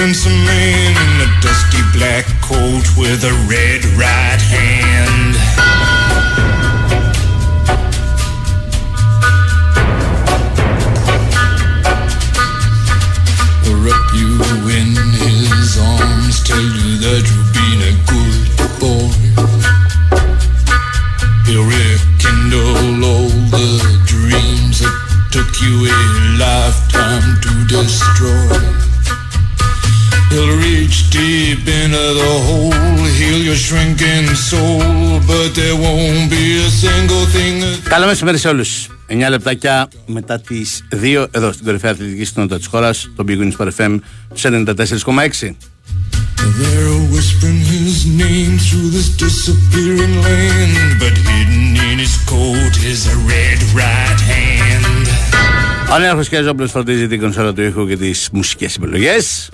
handsome man in a dusty black coat with a red right hand. Μεσημέρι σε όλους. 9 λεπτάκια μετά τις 2 εδώ στην κορυφαία αθλητική κοινότητα της χώρας, το Big Wings FM τους 94,6. They're whispering his name through this disappearing land, but hidden in his coat is a red right hand. Ο Νέαρχος Κιαζόπουλος φροντίζει την κονσόλα του ήχου και τις μουσικές επιλογές.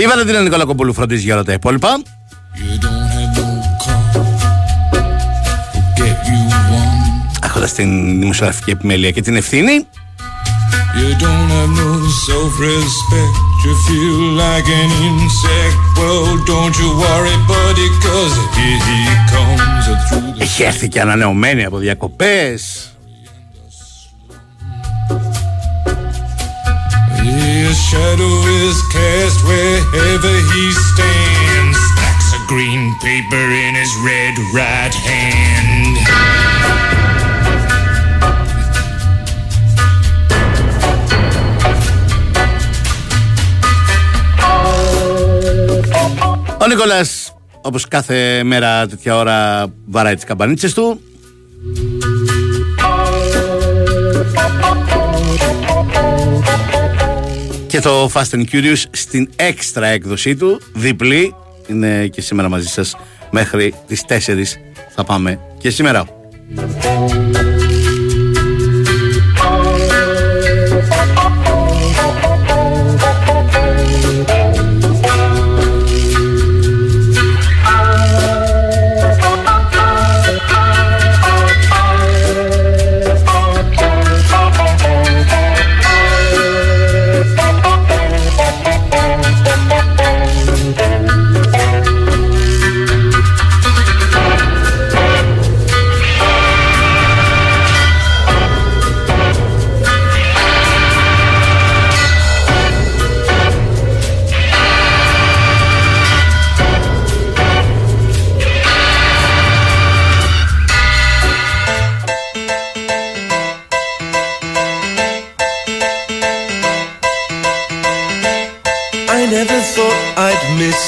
Η Βαλεντίνα Νικολακοπούλου φροντίζει για όλα τα υπόλοιπα. You don't have no car, get you one. Έχοντας την δημοσιογραφική επιμέλεια και την ευθύνη. You don't have no self-respect. You feel like an insect. Well, don't you worry, buddy, cause here he comes through the Έχει έρθει και ανανεωμένη από διακοπές. Shadow is cast wherever he stands. Stacks of green paper in his red right hand. Ο Νικόλας, όπως κάθε μέρα τέτοια ώρα, βαράει τις καμπανίτσες του. Και το Fast and Curious στην έξτρα έκδοσή του, διπλή, είναι και σήμερα μαζί σας μέχρι τις 4 θα πάμε και σήμερα.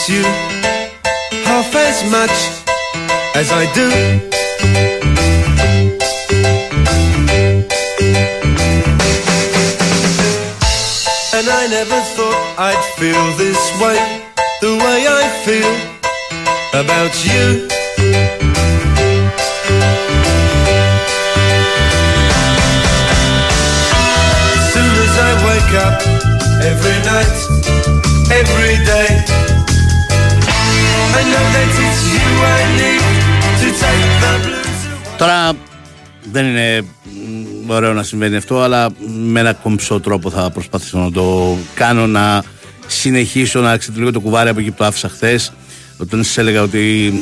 Miss you half as much as I do. And I never thought I'd feel this way, the way I feel about you. Soon as I wake up, every night, every day, Τώρα δεν είναι μ, ωραίο να συμβαίνει αυτό, αλλά με ένα κομψό τρόπο θα προσπαθήσω να το κάνω, να συνεχίσω να ξετυλίγω το κουβάρι από εκεί που το άφησα χθες. Όταν σας έλεγα ότι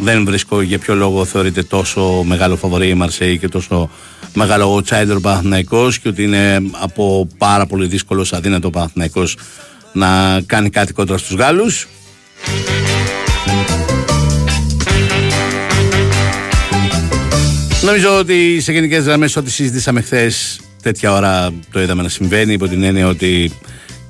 δεν βρίσκω για ποιο λόγο θεωρείται τόσο μεγάλο φαβορή η Μαρσέη και τόσο μεγάλο outsider ο Παναθηναϊκός και ότι είναι από πάρα πολύ δύσκολος αδύνατο ο Παναθηναϊκός να κάνει κάτι κόντρα στους Γάλλους. Νομίζω ότι σε γενικές γραμμές ό,τι συζητήσαμε χθες, τέτοια ώρα το είδαμε να συμβαίνει, υπό την έννοια ότι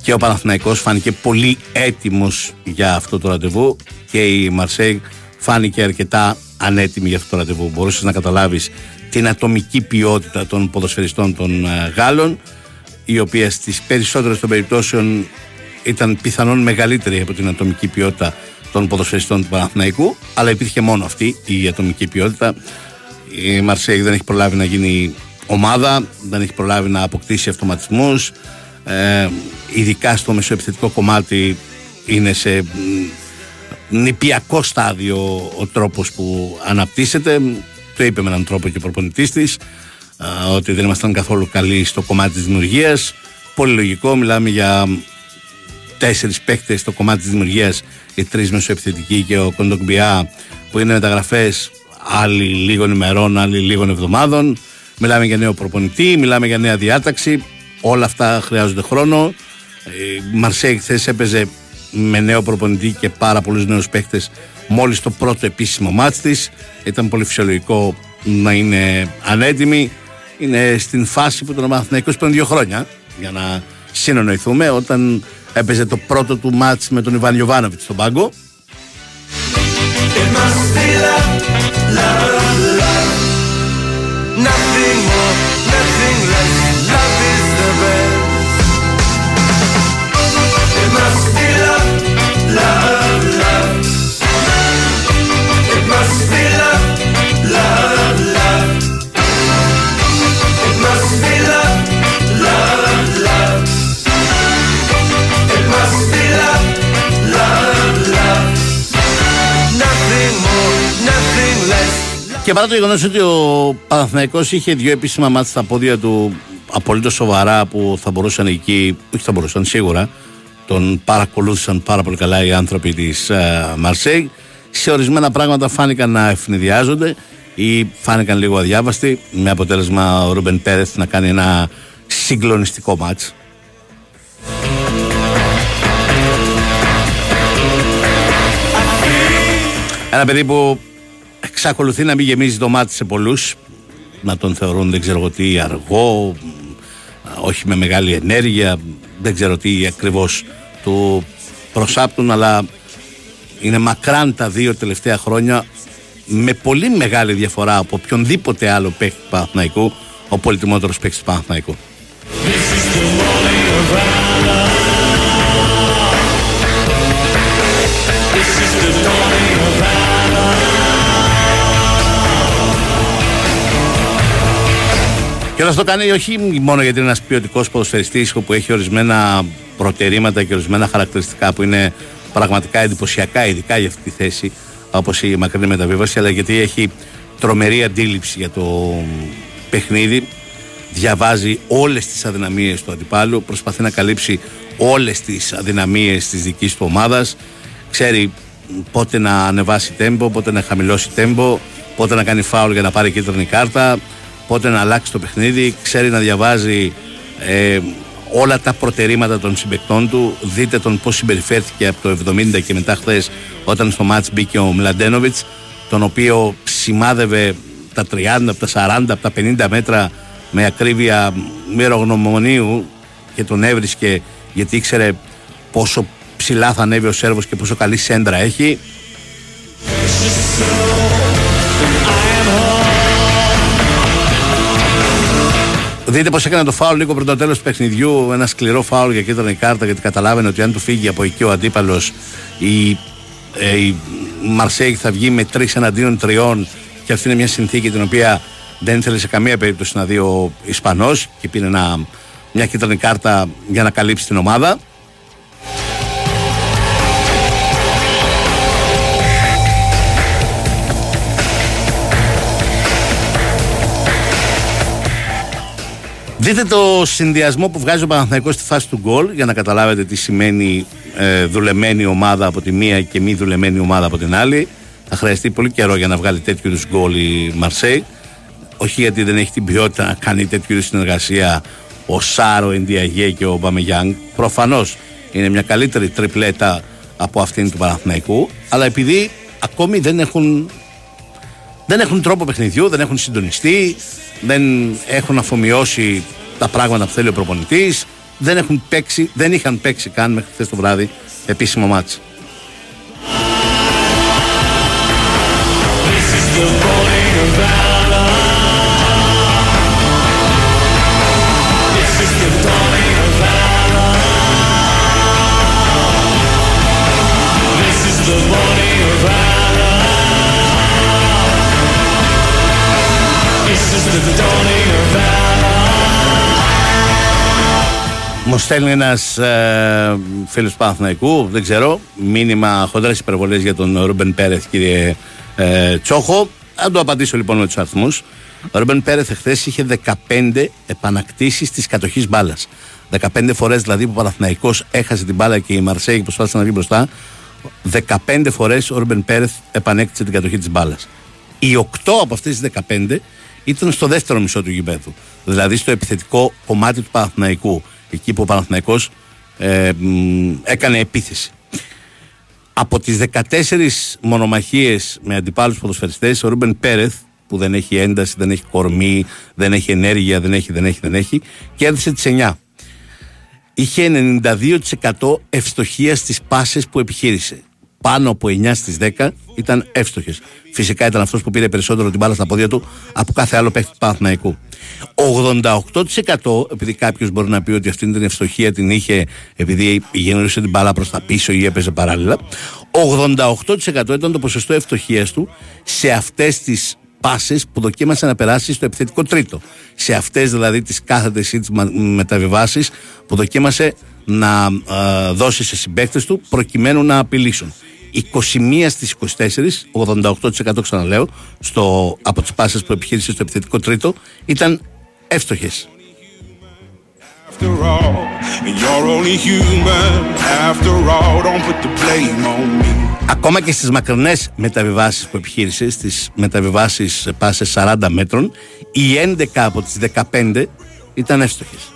και ο Παναθηναϊκός φάνηκε πολύ έτοιμος για αυτό το ραντεβού και η Μαρσέη φάνηκε αρκετά ανέτοιμη για αυτό το ραντεβού. Μπορούσες να καταλάβεις την ατομική ποιότητα των ποδοσφαιριστών των ε, Γάλλων, η οποία στις περισσότερες των περιπτώσεων ήταν πιθανόν μεγαλύτερη από την ατομική ποιότητα των ποδοσφαιριστών του Παναθηναϊκού, αλλά υπήρχε μόνο αυτή η ατομική ποιότητα. Η Μαρσέη δεν έχει προλάβει να γίνει ομάδα, δεν έχει προλάβει να αποκτήσει αυτοματισμούς. Ε, ειδικά στο μεσοεπιθετικό κομμάτι είναι σε νηπιακό στάδιο ο τρόπος που αναπτύσσεται. Το είπε με έναν τρόπο και ο προπονητής της, ότι δεν ήμασταν καθόλου καλοί στο κομμάτι της δημιουργίας. Πολύ λογικό, μιλάμε για τέσσερις παίκτες στο κομμάτι της δημιουργίας, οι τρεις μεσοεπιθετικοί και ο Κοντογκμπιά που είναι μεταγραφές άλλοι λίγων ημερών, άλλοι λίγων εβδομάδων. Μιλάμε για νέο προπονητή, μιλάμε για νέα διάταξη. Όλα αυτά χρειάζονται χρόνο. Η Μαρσέη χθες έπαιζε με νέο προπονητή και πάρα πολλούς νέους παίχτε μόλις το πρώτο επίσημο μάτς της. Ήταν πολύ φυσιολογικό να είναι ανέτοιμη. Είναι στην φάση που τον Παναθηναϊκός πριν δύο χρόνια για να συνεννοηθούμε όταν έπαιζε το πρώτο του μάτς με τον Ιβάν Ιωβάνοβιτς στον πάγκο. Και παρά το γεγονός ότι ο Παναθηναϊκός είχε δύο επίσημα μάτια στα πόδια του απολύτως σοβαρά που θα μπορούσαν εκεί, όχι θα μπορούσαν σίγουρα, τον παρακολούθησαν πάρα πολύ καλά οι άνθρωποι της uh, Μαρσέη. Σε ορισμένα πράγματα φάνηκαν να ευνηδιάζονται ή φάνηκαν λίγο αδιάβαστοι, με αποτέλεσμα ο Ρούμπεν Πέρεθ να κάνει ένα συγκλονιστικό μάτς. Ένα παιδί που εξακολουθεί να μην γεμίζει το μάτι σε πολλούς. Να τον θεωρούν δεν ξέρω τι αργό, όχι με μεγάλη ενέργεια, δεν ξέρω τι ακριβώς του προσάπτουν, αλλά είναι μακράν τα δύο τελευταία χρόνια με πολύ μεγάλη διαφορά από οποιονδήποτε άλλο παίκτη του Παναθηναϊκού, ο πολυτιμότερος παίκτης του Παναθηναϊκού. Και αυτό το κάνει όχι μόνο γιατί είναι ένας ποιοτικός ποδοσφαιριστής που έχει ορισμένα προτερήματα και ορισμένα χαρακτηριστικά που είναι πραγματικά εντυπωσιακά, ειδικά για αυτή τη θέση, όπως η μακρινή μεταβίβαση, αλλά γιατί έχει τρομερή αντίληψη για το παιχνίδι. Διαβάζει όλες τις αδυναμίες του αντιπάλου, προσπαθεί να καλύψει όλες τις αδυναμίες της δικής του ομάδας. Ξέρει πότε να ανεβάσει τέμπο, πότε να χαμηλώσει τέμπο, πότε να κάνει φάουλ για να πάρει κίτρινη κάρτα, πότε να αλλάξει το παιχνίδι, ξέρει να διαβάζει ε, όλα τα προτερήματα των συμπεκτών του. Δείτε τον πώς συμπεριφέρθηκε από το 70 και μετά χθες όταν στο μάτς μπήκε ο Μλαντένοβιτς τον οποίο σημάδευε τα 30, από τα 40, από τα 50 μέτρα με ακρίβεια μυρογνωμονίου και τον έβρισκε γιατί ήξερε πόσο ψηλά θα ανέβει ο Σέρβος και πόσο καλή σέντρα έχει. Δείτε πώ έκανε το φάουλ λίγο πριν το τέλος του παιχνιδιού. Ένα σκληρό φάουλ για κίτρινη κάρτα γιατί καταλάβαινε ότι αν του φύγει από εκεί ο αντίπαλος η, ε, η Μαρσέη θα βγει με τρεις εναντίον τριών και αυτή είναι μια συνθήκη την οποία δεν ήθελε σε καμία περίπτωση να δει ο Ισπανός και πήρε μια κίτρινη κάρτα για να καλύψει την ομάδα. Δείτε το συνδυασμό που βγάζει ο Παναθηναϊκός στη φάση του γκολ για να καταλάβετε τι σημαίνει ε, δουλεμένη ομάδα από τη μία και μη δουλεμένη ομάδα από την άλλη. Θα χρειαστεί πολύ καιρό για να βγάλει τέτοιου είδους γκολ η Μαρσέη. Όχι γιατί δεν έχει την ποιότητα να κάνει τέτοιου είδους συνεργασία ο Σάρο, ο Ενδιαγέ και ο Μπαμεγιάνγκ. Προφανώς είναι μια καλύτερη τριπλέτα από αυτήν του Παναθηναϊκού. Αλλά επειδή ακόμη δεν έχουν, δεν έχουν τρόπο παιχνιδιού, δεν έχουν συντονιστεί, δεν έχουν αφομοιώσει τα πράγματα που θέλει ο προπονητής. Δεν έχουν παίξει, δεν είχαν παίξει καν μέχρι χθες το βράδυ επίσημο μάτσο. στέλνει ένας ε, φίλος του Παναθηναϊκού, δεν ξέρω, μήνυμα χοντρές υπερβολές για τον Ρούμπεν Πέρεθ, κύριε ε, Τσόχο. Θα το απαντήσω λοιπόν με τους αριθμούς. Ο Ρούμπεν Πέρεθ εχθές είχε 15 επανακτήσεις της κατοχής μπάλας. 15 φορές δηλαδή που ο Παναθηναϊκός έχασε την μπάλα και η Μαρσέη προσπάθησε να βγει μπροστά. 15 φορές ο Ρούμπεν Πέρεθ επανέκτησε την κατοχή της μπάλας. Οι 8 από αυτές τις 15 ήταν στο δεύτερο μισό του γηπέδου. Δηλαδή στο επιθετικό κομμάτι του Παναθηναϊκού. Εκεί που ο Παναθηναϊκός ε, έκανε επίθεση. Από τις 14 μονομαχίες με αντιπάλους ποδοσφαιριστές, ο Ρούμπεν Πέρεθ, που δεν έχει ένταση, δεν έχει κορμί, δεν έχει ενέργεια, δεν έχει, δεν έχει, δεν έχει, κέρδισε τις 9. Είχε 92% ευστοχίας στις πάσες που επιχείρησε πάνω από 9 στις 10 ήταν εύστοχες. Φυσικά ήταν αυτός που πήρε περισσότερο την μπάλα στα πόδια του από κάθε άλλο παίχτη του Παναθηναϊκού. 88% επειδή κάποιος μπορεί να πει ότι αυτή την ευστοχία την είχε επειδή γεννούσε την μπάλα προς τα πίσω ή έπαιζε παράλληλα. 88% ήταν το ποσοστό ευστοχίας του σε αυτές τις πάσες που δοκίμασε να περάσει στο επιθετικό τρίτο. Σε αυτές δηλαδή τις κάθετες ή τις μεταβιβάσεις που δοκίμασε να ε, δώσει σε συμπαίκτες του προκειμένου να απειλήσουν. 21 στις 24, 88% ξαναλέω, στο, από τις πάσες που επιχείρησε στο επιθετικό τρίτο, ήταν εύστοχες. Ακόμα και στις μακρινές μεταβιβάσεις που επιχείρησε, στις μεταβιβάσεις πάσες 40 μέτρων, οι 11 από τις 15 ήταν εύστοχες.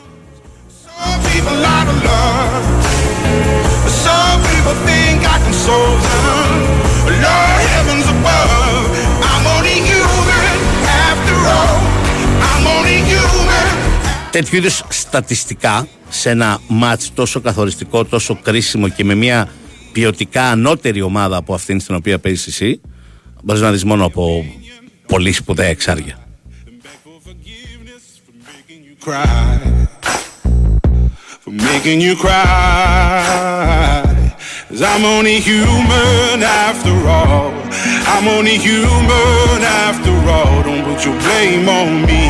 Τέτοιου είδους στατιστικά σε ένα μάτς τόσο καθοριστικό, τόσο κρίσιμο και με μια ποιοτικά ανώτερη ομάδα από αυτήν στην οποία παίζεις εσύ, μπορείς να δεις μόνο από πολύ σπουδαία εξάρια. For making you cry I'm only human after all. I'm only human after all. Don't put your blame on me.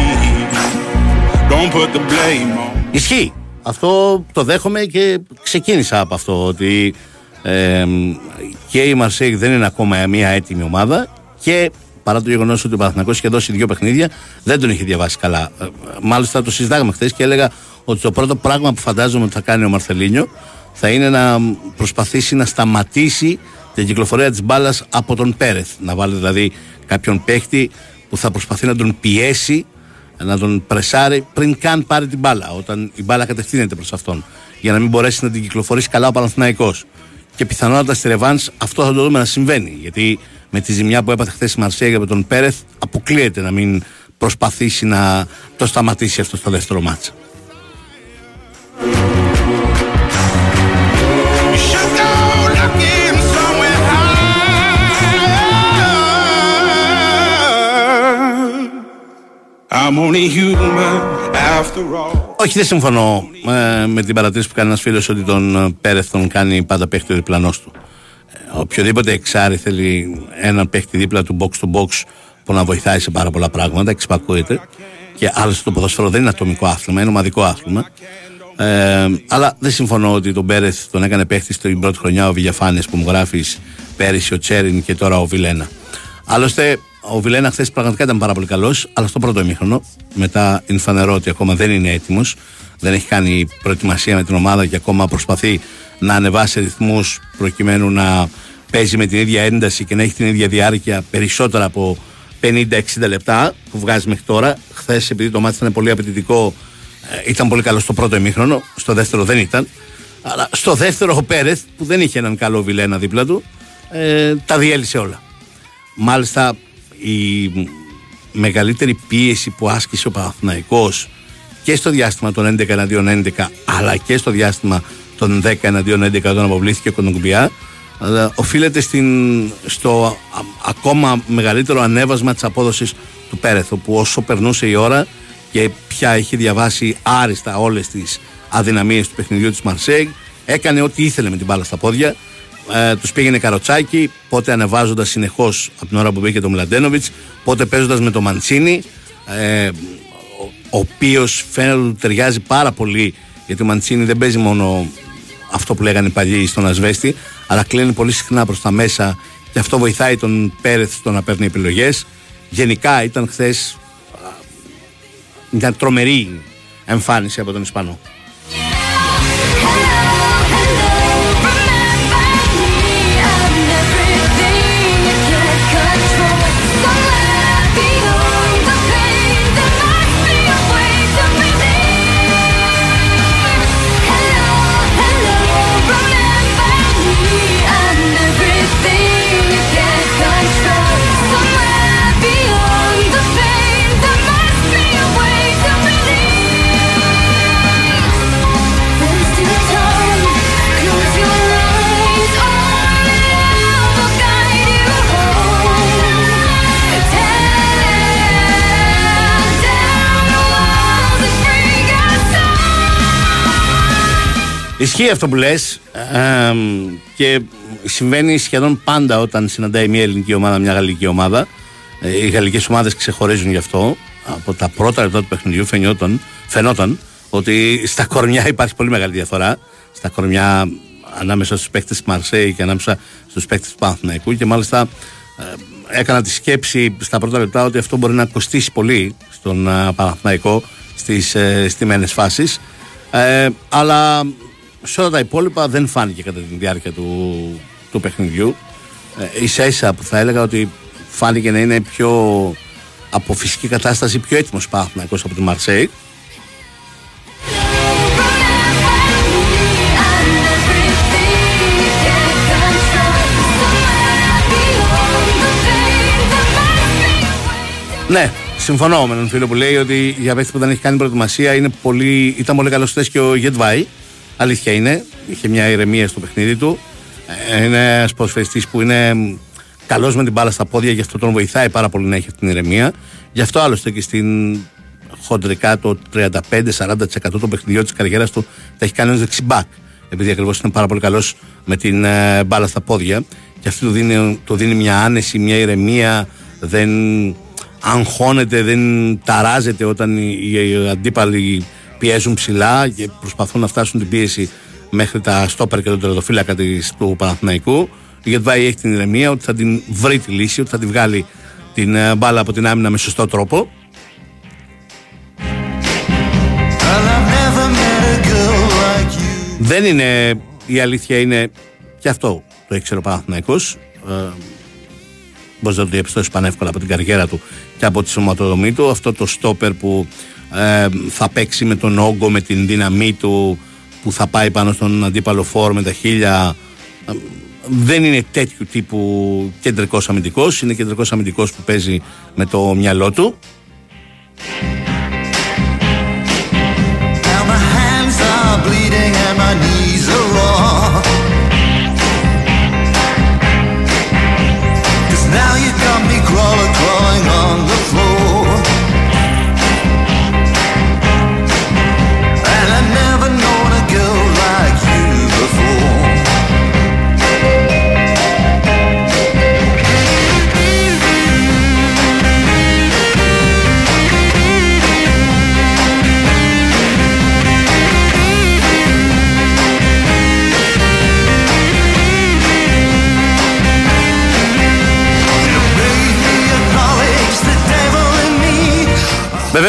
Don't put the blame on Ισχύει. Αυτό το δέχομαι και ξεκίνησα από αυτό ότι ε, και η Μαρσέη δεν είναι ακόμα μια έτοιμη ομάδα και παρά το γεγονός ότι ο Παναθυνακό είχε δώσει δύο παιχνίδια, δεν τον είχε διαβάσει καλά. Ε, μάλιστα το συζητάγαμε χθες και έλεγα ότι το πρώτο πράγμα που φαντάζομαι ότι θα κάνει ο Μαρθελίνιο θα είναι να προσπαθήσει να σταματήσει την κυκλοφορία της μπάλας από τον Πέρεθ. Να βάλει δηλαδή κάποιον παίχτη που θα προσπαθεί να τον πιέσει, να τον πρεσάρει πριν καν πάρει την μπάλα, όταν η μπάλα κατευθύνεται προς αυτόν, για να μην μπορέσει να την κυκλοφορήσει καλά ο Παναθηναϊκός. Και πιθανότατα στη Ρεβάνς αυτό θα το δούμε να συμβαίνει. Γιατί με τη ζημιά που έπαθε χθες η Μαρσέγια με τον Πέρεθ, αποκλείεται να μην προσπαθήσει να το σταματήσει αυτό στο δεύτερο μάτσα. Όχι, δεν συμφωνώ ε, με την παρατήρηση που κάνει ένας φίλος ότι τον ε, Πέρεθ τον κάνει πάντα παίχτη ο διπλανός του. Ε, οποιοδήποτε εξάρι θέλει ένα παίχτη δίπλα του box to box που να βοηθάει σε πάρα πολλά πράγματα, εξυπακούεται. Και άλλωστε το ποδοσφαίρο δεν είναι ατομικό άθλημα, είναι ομαδικό άθλημα. Ε, αλλά δεν συμφωνώ ότι τον Πέρεθ τον έκανε παίχτη στην πρώτη χρονιά ο Βηγιαφάνε που μου γράφεις πέρυσι ο Τσέριν και τώρα ο Βιλένα. Άλλωστε ο Βιλένα χθες πραγματικά ήταν πάρα πολύ καλός, αλλά στο πρώτο ημίχρονο. Μετά είναι φανερό ότι ακόμα δεν είναι έτοιμος. Δεν έχει κάνει προετοιμασία με την ομάδα και ακόμα προσπαθεί να ανεβάσει ρυθμούς προκειμένου να παίζει με την ίδια ένταση και να έχει την ίδια διάρκεια περισσότερα από 50-60 λεπτά που βγάζει μέχρι τώρα. Χθες, επειδή το μάτι ήταν πολύ απαιτητικό, ε, ήταν πολύ καλό στο πρώτο ημίχρονο. Στο δεύτερο δεν ήταν. Αλλά στο δεύτερο ο Πέρεθ, που δεν είχε έναν καλό Βιλένα δίπλα του, ε, τα διέλυσε όλα. Μάλιστα η μεγαλύτερη πίεση που άσκησε ο Παναθηναϊκός και στο διάστημα των 11 εναντίον 11 αλλά και στο διάστημα των 10 εναντίον 11 όταν αποβλήθηκε ο Κονοκουμπιά οφείλεται στην, στο ακόμα μεγαλύτερο ανέβασμα της απόδοσης του Πέρεθ που όσο περνούσε η ώρα και πια έχει διαβάσει άριστα όλες τις αδυναμίες του παιχνιδιού της Μαρσέγ έκανε ό,τι ήθελε με την μπάλα στα πόδια ε, τους πήγαινε καροτσάκι, πότε ανεβάζοντας συνεχώς από την ώρα που μπήκε το Μλαντένοβιτς, πότε παίζοντας με το Μαντσίνη, ε, ο οποίος φαίνεται ότι ταιριάζει πάρα πολύ Γιατί ο Μαντσίνη δεν παίζει μόνο αυτό που λέγανε οι παλιοί στον Ασβέστη, αλλά κλείνει πολύ συχνά προς τα μέσα και αυτό βοηθάει τον Πέρεθ στο να παίρνει επιλογές. Γενικά ήταν χθες μια τρομερή εμφάνιση από τον Ισπανό. Ισχύει αυτό που λες και συμβαίνει σχεδόν πάντα όταν συναντάει μια ελληνική ομάδα, μια γαλλική ομάδα. Ε, οι γαλλικές ομάδες ξεχωρίζουν γι' αυτό. Από τα πρώτα λεπτά του παιχνιδιού φαινόταν, φαινόταν ότι στα κορμιά υπάρχει πολύ μεγάλη διαφορά. Στα κορμιά ανάμεσα στους παίκτες της Μαρσέη και ανάμεσα στους παίκτες του Παναθηναϊκού και μάλιστα ε, έκανα τη σκέψη στα πρώτα λεπτά ότι αυτό μπορεί να κοστίσει πολύ στον uh, Παναθηναϊκό στις ε, στιμένες φάσεις ε, αλλά σε όλα τα υπόλοιπα δεν φάνηκε κατά τη διάρκεια του, του παιχνιδιού. Ε, ίσα ίσα που θα έλεγα ότι φάνηκε να είναι πιο από φυσική κατάσταση πιο έτοιμος Παναθηναϊκός από τη Μαρσέη. Ναι, συμφωνώ με τον φίλο που λέει ότι για παίχτη που δεν έχει κάνει προετοιμασία είναι πολύ, ήταν πολύ καλός και ο Γετβάη. Αλήθεια είναι, είχε μια ηρεμία στο παιχνίδι του. Ε, είναι ένας ποδοσφαιριστής που είναι καλός με την μπάλα στα πόδια, γι' αυτό τον βοηθάει πάρα πολύ να έχει αυτή την ηρεμία. Γι' αυτό άλλωστε και στην χοντρικά το 35-40% των παιχνιδιών της καριέρας του τα έχει κάνει ως δεξιμπάκ. Επειδή ακριβώς είναι πάρα πολύ καλός με την ε, μπάλα στα πόδια. Και αυτό του δίνει, του δίνει μια άνεση, μια ηρεμία. Δεν αγχώνεται, δεν ταράζεται όταν οι αντίπαλοι πιέζουν ψηλά και προσπαθούν να φτάσουν την πίεση μέχρι τα στόπερ και τον τερματοφύλακα του Παναθηναϊκού. Γιατί Βάη έχει την ηρεμία ότι θα την βρει τη λύση, ότι θα την βγάλει την ε, μπάλα από την άμυνα με σωστό τρόπο. Δεν είναι, η αλήθεια είναι και αυτό το ήξερε ο Παναθηναϊκός. Ε, Μπορεί να το διαπιστώσει πανεύκολα από την καριέρα του και από τη σωματοδομή του. Αυτό το στόπερ που ε, θα παίξει με τον όγκο, με την δύναμή του που θα πάει πάνω στον αντίπαλο φόρ με τα χίλια ε, δεν είναι τέτοιου τύπου κεντρικός αμυντικός. Είναι κεντρικός αμυντικός που παίζει με το μυαλό του.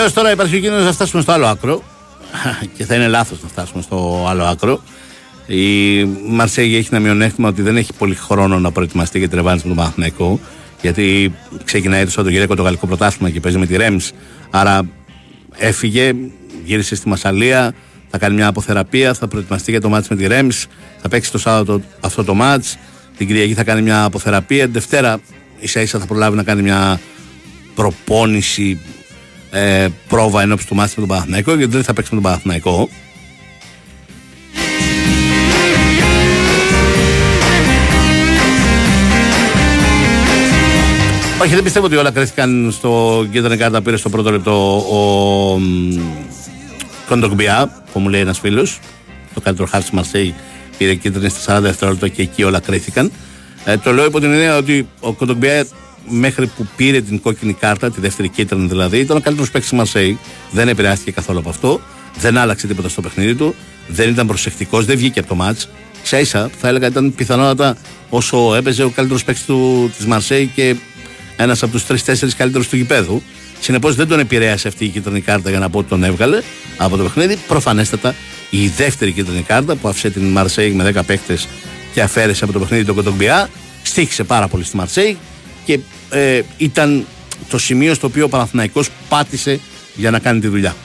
Βεβαίως τώρα υπάρχει ο κίνδυνος να φτάσουμε στο άλλο άκρο και θα είναι λάθος να φτάσουμε στο άλλο άκρο. Η Μαρσέγη έχει ένα μειονέκτημα ότι δεν έχει πολύ χρόνο να προετοιμαστεί για την ρευάνση με τον Παναθηναϊκό. Γιατί ξεκινάει το Σαββατοκύριακο το γαλλικό πρωτάθλημα και παίζει με τη Ρέμς. Άρα έφυγε, γύρισε στη Μασαλία, θα κάνει μια αποθεραπεία, θα προετοιμαστεί για το μάτς με τη Ρέμς. Θα παίξει το Σάββατο αυτό το μάτς. Την Κυριακή θα κάνει μια αποθεραπεία. Την Δευτέρα ίσα ίσα θα προλάβει να κάνει μια προπόνηση ε, πρόβα ενώπιση του μάτια με τον Παναθηναϊκό γιατί δεν θα παίξει με τον Παναθηναϊκό. Όχι, δεν πιστεύω ότι όλα κρέθηκαν στο κέντρο κάρτα πήρε στο πρώτο λεπτό ο Κοντογκμπιά, που μου λέει ένας φίλος. Το καλύτερο χάρτη Μαρσέη πήρε κίτρινη στα 40 δευτερόλεπτα και εκεί όλα κρέθηκαν. Ε, το λέω υπό την ιδέα ότι ο Κοντογκμπιά μέχρι που πήρε την κόκκινη κάρτα, τη δεύτερη κίτρινη δηλαδή, ήταν ο καλύτερος παίκτης της Μαρσέη. Δεν επηρεάστηκε καθόλου από αυτό. Δεν άλλαξε τίποτα στο παιχνίδι του. Δεν ήταν προσεκτικός, δεν βγήκε από το μάτ. σα ίσα θα έλεγα ήταν πιθανότατα όσο έπαιζε ο καλύτερος παίκτης της Μαρσέη και ένας από τους τρει-τέσσερι καλύτερους του γηπέδου. Συνεπώς δεν τον επηρέασε αυτή η κίτρινη κάρτα για να πω ότι τον έβγαλε από το παιχνίδι. Προφανέστατα η δεύτερη κίτρινη κάρτα που άφησε την Μαρσέη με 10 παίκτες και αφαίρεσε από το παιχνίδι τον Κοτομπιά στήχησε πάρα πολύ στη Μαρσέη και ε, ήταν το σημείο στο οποίο ο Παναθηναϊκός πάτησε για να κάνει τη δουλειά.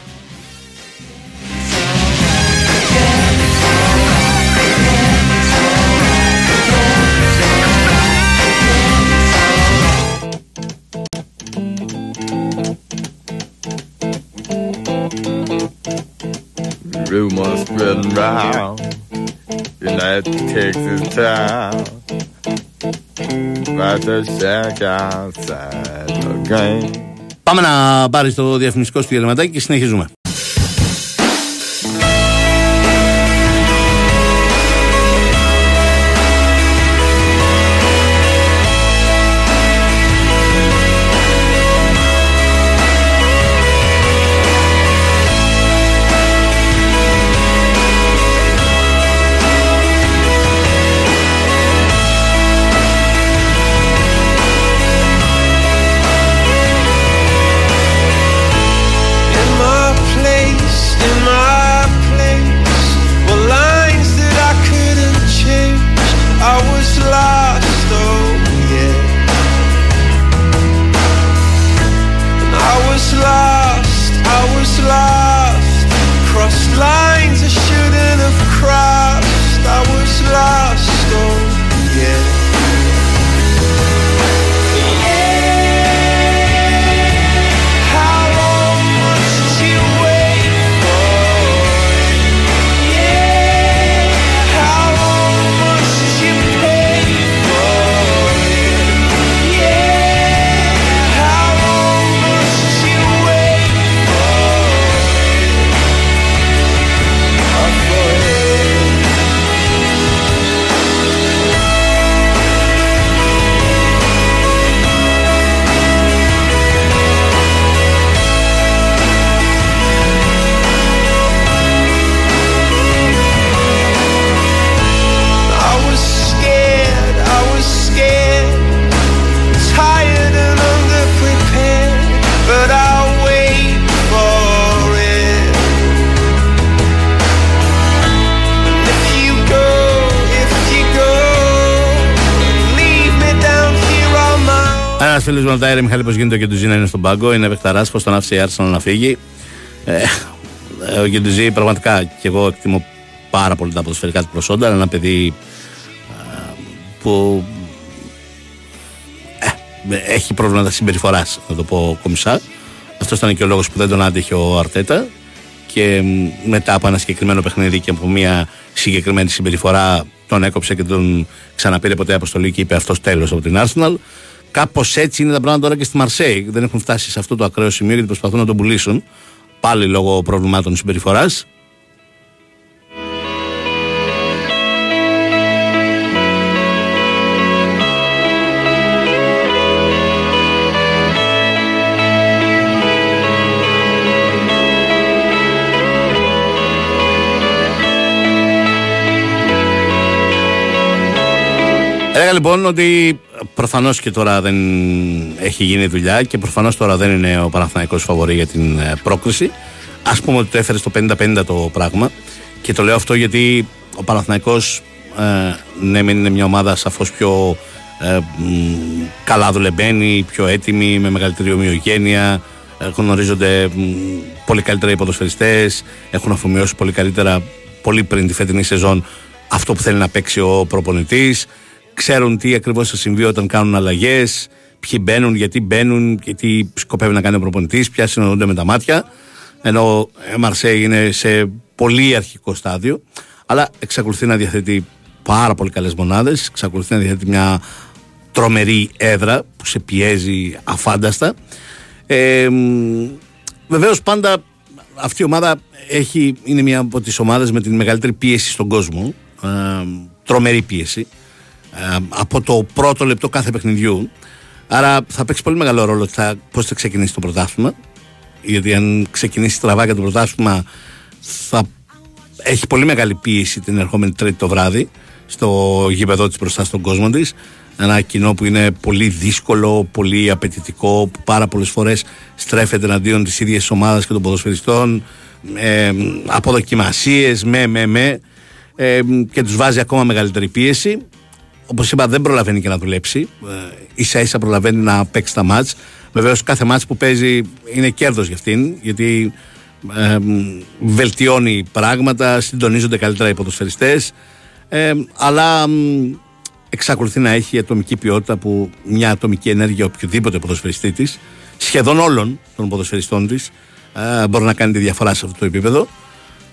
rumors spreading around United Texas town about the shack outside the game. Πάμε να πάρει το διαφημιστικό στο διαλυματάκι και συνεχίζουμε. Φίλο μου ρωτάει, Μιχάλη, πώς γίνεται ο Κεντουζή να είναι στον πάγκο. Είναι βεχταρά, πώ τον άφησε η Άρσον να φύγει. Ε, ο Κεντουζή πραγματικά και εγώ εκτιμώ πάρα πολύ τα ποδοσφαιρικά του προσόντα. Είναι ένα παιδί ε, που ε, έχει προβλήματα συμπεριφοράς, να το πω κομισά. Αυτός ήταν και ο λόγος που δεν τον άντεχε ο Αρτέτα. Και μετά από ένα συγκεκριμένο παιχνίδι και από μια συγκεκριμένη συμπεριφορά τον έκοψε και τον ξαναπήρε ποτέ αποστολή και είπε αυτός τέλος από την Arsenal. Κάπως έτσι είναι τα πράγματα τώρα και στη Μαρσέη. Δεν έχουν φτάσει σε αυτό το ακραίο σημείο γιατί προσπαθούν να τον πουλήσουν. Πάλι λόγω προβλημάτων συμπεριφοράς. Έλεγα λοιπόν ότι προφανώς και τώρα δεν έχει γίνει δουλειά και προφανώς τώρα δεν είναι ο Παναθηναϊκός φαβορή για την ε, πρόκριση. Α πούμε ότι το έφερε στο 50-50 το πράγμα. Και το λέω αυτό γιατί ο Παναθηναϊκός ε, ναι, είναι μια ομάδα σαφώς πιο ε, καλά δουλεμένη, πιο έτοιμη, με μεγαλύτερη ομοιογένεια. Ε, γνωρίζονται πολύ καλύτερα οι ποδοσφαιριστές, έχουν αφομοιώσει πολύ καλύτερα, πολύ πριν τη φετινή σεζόν, αυτό που θέλει να παίξει ο προπονητής ξέρουν τι ακριβώς θα συμβεί όταν κάνουν αλλαγές, ποιοι μπαίνουν, γιατί μπαίνουν και τι σκοπεύει να κάνει ο προπονητής, ποια συνοδούνται με τα μάτια. Ενώ η Μαρσέη είναι σε πολύ αρχικό στάδιο, αλλά εξακολουθεί να διαθέτει πάρα πολύ καλές μονάδες, εξακολουθεί να διαθέτει μια τρομερή έδρα που σε πιέζει αφάνταστα. Ε, Βεβαίως πάντα αυτή η ομάδα έχει, είναι μια από τις ομάδες με την μεγαλύτερη πίεση στον κόσμο. Ε, τρομερή πίεση. Ε, από το πρώτο λεπτό κάθε παιχνιδιού. Άρα θα παίξει πολύ μεγάλο ρόλο πώς θα ξεκινήσει το πρωτάθλημα. Γιατί αν ξεκινήσει τραβά και το πρωτάθλημα, θα έχει πολύ μεγάλη πίεση την ερχόμενη Τρίτη το βράδυ στο γήπεδο της μπροστά στον κόσμο της. Ένα κοινό που είναι πολύ δύσκολο, πολύ απαιτητικό, που πάρα πολλές φορές στρέφεται εναντίον της ίδιας ομάδας και των ποδοσφαιριστών. Ε, αποδοκιμασίες, με, με, με. Ε, και τους βάζει ακόμα μεγαλύτερη πίεση. Όπως είπα, δεν προλαβαίνει και να δουλέψει. Ε, σα ίσα προλαβαίνει να παίξει τα μάτς. Βεβαίως, κάθε μάτς που παίζει είναι κέρδος για αυτήν, γιατί ε, βελτιώνει πράγματα, συντονίζονται καλύτερα οι ποδοσφαιριστές ε, αλλά εξακολουθεί να έχει ατομική ποιότητα που μια ατομική ενέργεια οποιοδήποτε ποδοσφαιριστή της, σχεδόν όλων των ποδοσφαιριστών της, ε, μπορεί να κάνει τη διαφορά σε αυτό το επίπεδο.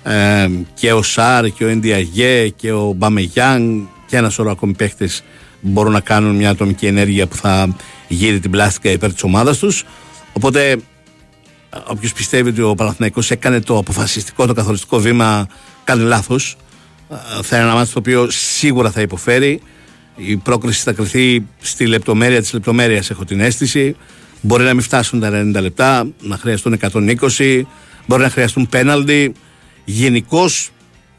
Ε, και ο Σάρ και ο Εντιαγέ και ο Μπαμεγιάνγκ και ένα σωρό ακόμη παίχτες μπορούν να κάνουν μια ατομική ενέργεια που θα γύρει την πλάστικα υπέρ της ομάδας τους. Οπότε, όποιος πιστεύει ότι ο Παναθηναϊκός έκανε το αποφασιστικό, το καθοριστικό βήμα, κάνει λάθος. Θα είναι ένα μάτι το οποίο σίγουρα θα υποφέρει. Η πρόκριση θα κρυθεί στη λεπτομέρεια της λεπτομέρειας, έχω την αίσθηση. Μπορεί να μην φτάσουν τα 90 λεπτά, να χρειαστούν 120, μπορεί να χρειαστούν πέναλτι. Γενικώς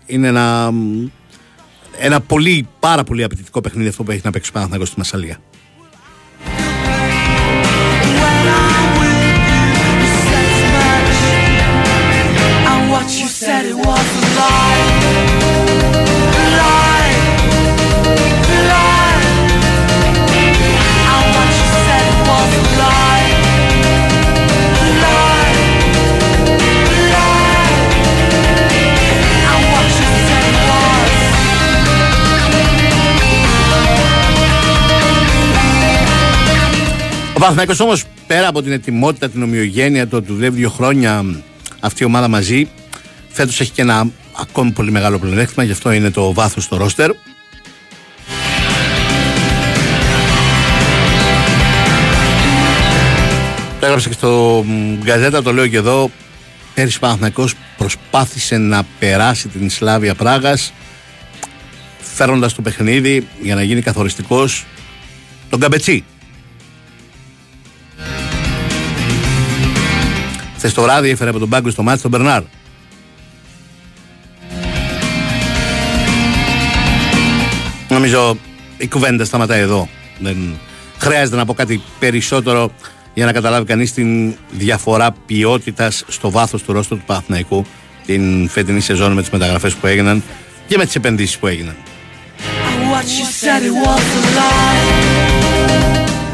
είναι ένα, ένα πολύ, πάρα πολύ απαιτητικό παιχνίδι αυτό που έχει να παίξει ο στη Μασαλία. Ο Παναθηναϊκός όμως πέρα από την ετοιμότητα, την ομοιογένεια, το ότι δουλεύει δύο χρόνια αυτή η ομάδα μαζί, φέτος έχει και ένα ακόμη πολύ μεγάλο πλεονέκτημα, γι' αυτό είναι το βάθος στο ρόστερ. Το έγραψα και στο Γκαζέτα, το λέω και εδώ. Πέρυσι ο Παναθηναϊκός προσπάθησε να περάσει την Σλάβια Πράγας φέρνοντας το παιχνίδι για να γίνει καθοριστικός τον Καμπετσί Χθες το βράδυ έφερε από τον πάγκο στο μάτι τον Μπερνάρ. Νομίζω η κουβέντα σταματάει εδώ. Δεν χρειάζεται να πω κάτι περισσότερο για να καταλάβει κανείς την διαφορά ποιότητας στο βάθος του ρόστου του Παναθηναϊκού την φετινή σεζόν με τις μεταγραφές που έγιναν και με τις επενδύσεις που έγιναν.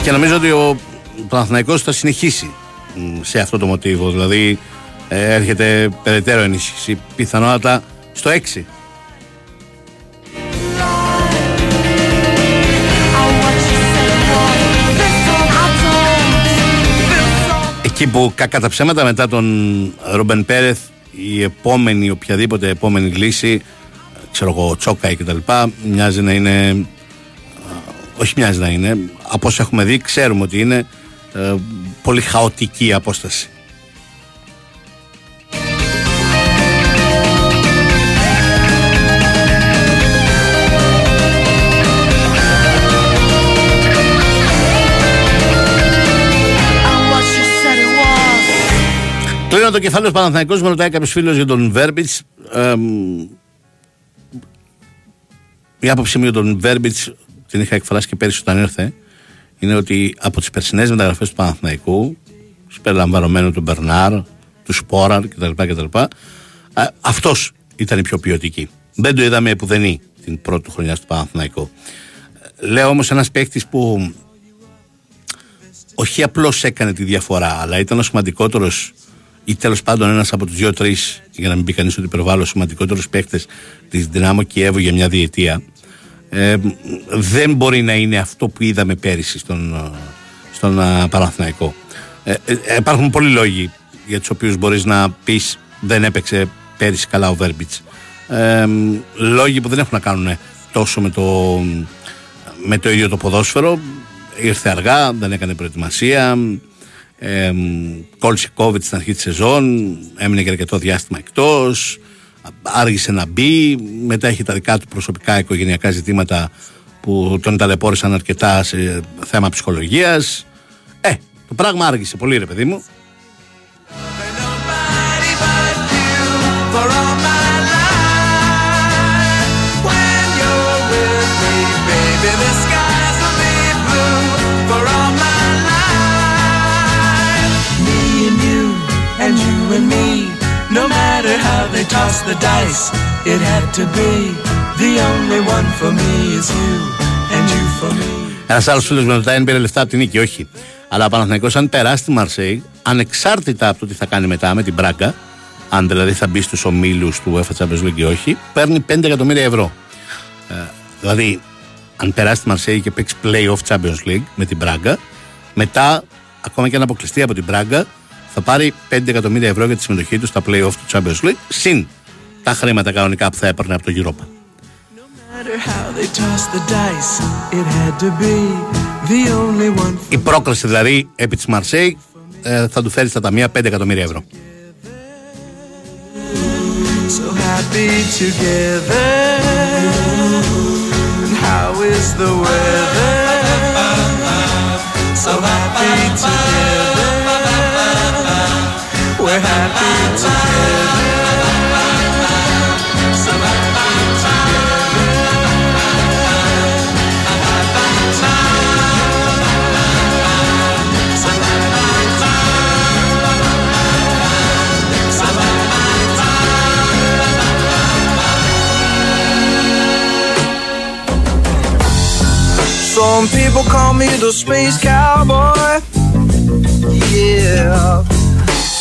Και νομίζω ότι ο Παναθηναϊκός θα συνεχίσει σε αυτό το μοτίβο. Δηλαδή ε, έρχεται περαιτέρω ενίσχυση, πιθανότατα στο 6. Εκεί που κακά τα ψέματα μετά τον Ρομπεν Πέρεθ η επόμενη, οποιαδήποτε επόμενη λύση ξέρω εγώ, τσόκα και τα λοιπά μοιάζει να είναι όχι μοιάζει να είναι από όσο έχουμε δει ξέρουμε ότι είναι ε, πολύ χαοτική απόσταση. Κλείνω το κεφάλαιο Παναθηναϊκός με ρωτάει κάποιος φίλος για τον Βέρμπιτς ε, η άποψή μου για τον Βέρμπιτς την είχα εκφράσει και πέρυσι όταν ήρθε είναι ότι από τις περσινές μεταγραφές του Παναθηναϊκού, συμπεριλαμβανομένου του Μπερνάρ, του Σπόραρ κτλ. κτλ Αυτός ήταν η πιο ποιοτική. Δεν το είδαμε επουδενή την πρώτη χρονιά του Παναθηναϊκού. Λέω όμως ένας παίκτης που όχι απλώς έκανε τη διαφορά, αλλά ήταν ο σημαντικότερος ή τέλος πάντων ένας από τους δύο-τρεις, για να μην πει κανείς ότι υπερβάλλω, σημαντικότερους παίκτες της Δυνάμω Κιέβου για μια διετία ε, δεν μπορεί να είναι αυτό που είδαμε πέρυσι στον, ε, στον ε, Παναθηναϊκό. Ε, ε, υπάρχουν πολλοί λόγοι για τους οποίους μπορείς να πεις δεν έπαιξε πέρυσι καλά ο Βέρμπιτς. Ε, λόγοι που δεν έχουν να κάνουν τόσο με το, με το ίδιο το ποδόσφαιρο. Ήρθε αργά, δεν έκανε προετοιμασία, ε, κόλλησε COVID στην αρχή της σεζόν, έμεινε για αρκετό διάστημα εκτός, άργησε να μπει, μετά έχει τα δικά του προσωπικά οικογενειακά ζητήματα που τον ταλαιπώρησαν αρκετά σε θέμα ψυχολογίας. Ε, το πράγμα άργησε πολύ ρε παιδί μου. and you and me tossed the dice, it had to be. The only one for me is you, and you for me. Ένας άλλος φίλος με ρωτάει αν πήρε λεφτά από την νίκη. Όχι. Αλλά ο Παναθηναϊκός αν περάσει τη Μαρσέη, ανεξάρτητα από το τι θα κάνει μετά με την Μπράγκα, αν δηλαδή θα μπει στους ομίλους του UEFA Champions League ή όχι, παίρνει 5 εκατομμύρια ευρώ. Ε, δηλαδή, αν περάσει τη Μαρσέη και παίξει playoff Champions League με την Μπράγκα, μετά, ακόμα και αν αποκλειστεί από την Μπράγκα, θα πάρει 5 εκατομμύρια ευρώ για τη συμμετοχή του στα playoff του Champions League, συν τα χρήματα κανονικά που θα έπαιρνε από το Europa. Η πρόκληση δηλαδή επί της Μαρσέη ε, θα του φέρει στα ταμεία 5 εκατομμύρια ευρώ. So happy together. And how is the weather? So happy together. We're happy together. Some people call me the space cowboy. Yeah.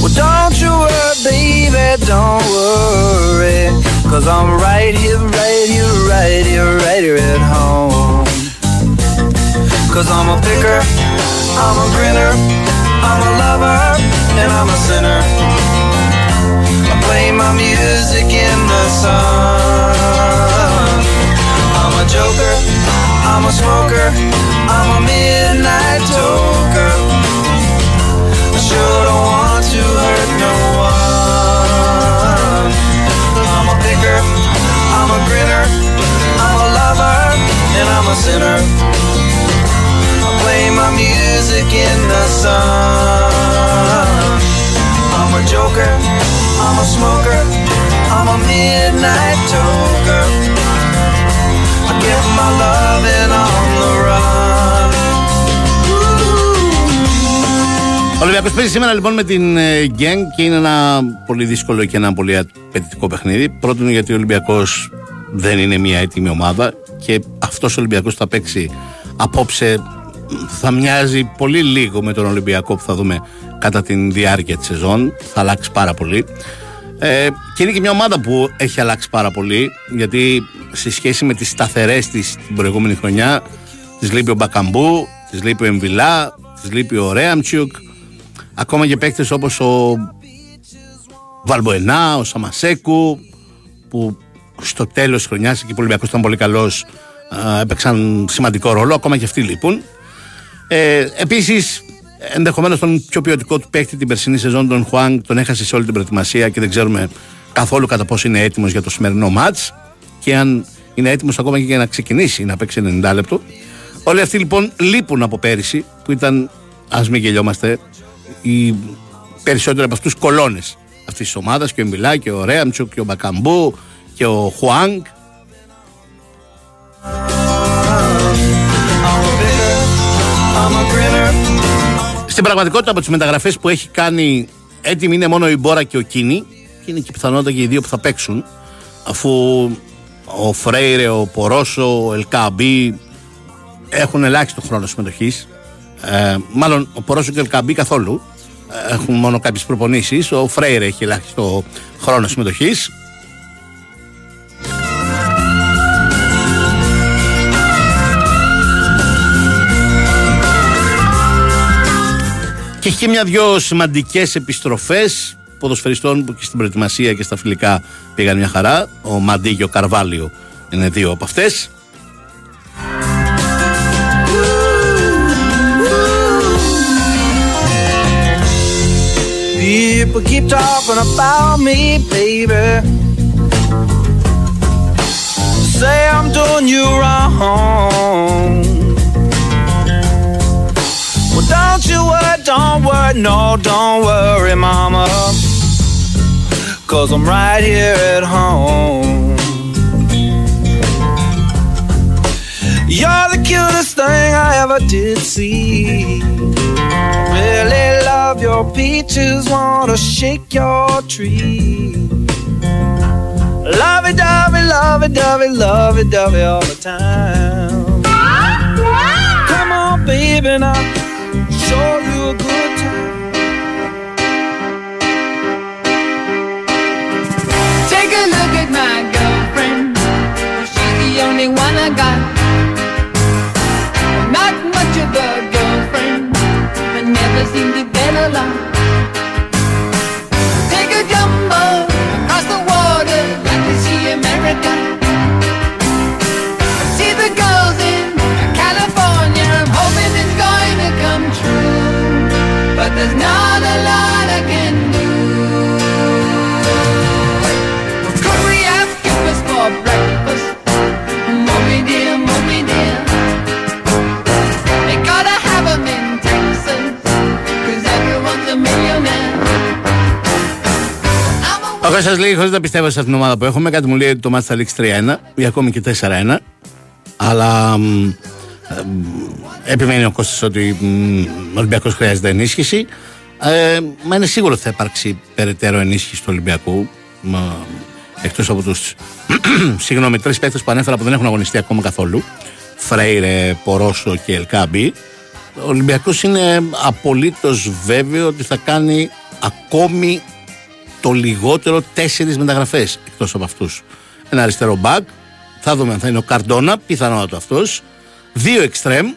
Well, don't you worry, baby, don't worry. Cause I'm right here, right here, right here, right here at home. Cause I'm a picker, I'm a grinner, I'm a lover, and I'm a sinner. I play my music in the sun. I'm a joker, I'm a smoker, I'm a midnight toker. Sure don't want to hurt no one. I'm a picker, I'm a grinner, I'm a lover, and I'm a sinner. I play my music in the sun. I'm a joker, I'm a smoker, I'm a midnight toker. I give my loving Ο Ολυμπιακός παίζει σήμερα λοιπόν με την ε, Γκένγκ και είναι ένα πολύ δύσκολο και ένα πολύ απαιτητικό παιχνίδι. Πρώτον γιατί ο Ολυμπιακός δεν είναι μια έτοιμη ομάδα και αυτός ο Ολυμπιακός θα παίξει απόψε θα μοιάζει πολύ λίγο με τον Ολυμπιακό που θα δούμε κατά την διάρκεια της σεζόν. Θα αλλάξει πάρα πολύ. Ε, και είναι και μια ομάδα που έχει αλλάξει πάρα πολύ γιατί σε σχέση με τις σταθερές της την προηγούμενη χρονιά της λείπει ο Μπακαμπού, της λείπει ο Εμβιλά, της λείπει ο Ρέαμτσιουκ ακόμα και παίκτες όπως ο Βαλμποενά, ο Σαμασέκου που στο τέλος της χρονιάς εκεί που ο Ολυμπιακός ήταν πολύ καλός α, έπαιξαν σημαντικό ρόλο, ακόμα και αυτοί λείπουν ε, επίσης ενδεχομένως τον πιο ποιοτικό του παίκτη την περσινή σεζόν, τον Χουάνγκ, τον έχασε σε όλη την προετοιμασία και δεν ξέρουμε καθόλου κατά πόσο είναι έτοιμος για το σημερινό ματ και αν είναι έτοιμος ακόμα και για να ξεκινήσει να παίξει 90 λεπτό. Όλοι αυτοί λοιπόν λείπουν από πέρυσι, που ήταν, ας μην γελιόμαστε, οι περισσότεροι από αυτούς κολόνε αυτής της ομάδας και ο Μιλά και ο Ρέαμτσουκ και ο Μπακαμπού και ο Χουάνγκ. Στην πραγματικότητα από τις μεταγραφές που έχει κάνει έτοιμη είναι μόνο η Μπόρα και ο Κίνη και είναι και πιθανότητα και οι δύο που θα παίξουν αφού ο Φρέιρε, ο Πορόσο, ο Ελκαμπή έχουν ελάχιστο χρόνο συμμετοχής. Ε, μάλλον ο Πορόσο και ο Ελκαμπή καθόλου. Ε, έχουν μόνο κάποιες προπονήσεις. Ο Φρέιρε έχει ελάχιστο χρόνο συμμετοχής. Και έχει και μια-δυο σημαντικές επιστροφές ποδοσφαιριστών που και στην προετοιμασία και στα φιλικά πήγαν μια χαρά. Ο Μαντί και ο Καρβάλιο είναι δύο από αυτές. people keep talking about me, baby. Say I'm doing you wrong. Well, don't you worry, don't worry, no, don't worry, mama. Cause I'm right here at home. Cutest thing I ever did see. Really love your peaches, wanna shake your tree. Love it, dovey, love it, dovey, love it, dovey all the time. Come on, baby, now show you a good time. Take a look at my girlfriend. She's the only one I got. brothers in the Benelux. Ο Κώστας λέει χωρίς να πιστεύω σε αυτήν την ομάδα που έχουμε κάτι μου λέει ότι το μάτι θα λήξει 3-1 ή ακόμη και 4-1 αλλά μ, ε, μ, επιμένει ο Κώστας ότι μ, ο Ολυμπιακός χρειάζεται ενίσχυση. Ε, μα είναι σίγουρο ότι θα υπάρξει περαιτέρω ενίσχυση του Ολυμπιακού μα, εκτός από τους συγγνώμη τρεις παίκτες που ανέφερα που δεν έχουν αγωνιστεί ακόμα καθόλου. Φρέιρε, Πορόσο και Ελκάμπη. Ο Ολυμπιακός είναι απολύτως βέβαιο ότι θα κάνει ακόμη το λιγότερο τέσσερις μεταγραφές εκτός από αυτούς. Ένα αριστερό μπακ, θα δούμε αν θα είναι ο Καρντόνα, πιθανότατα αυτός. Δύο εξτρέμ,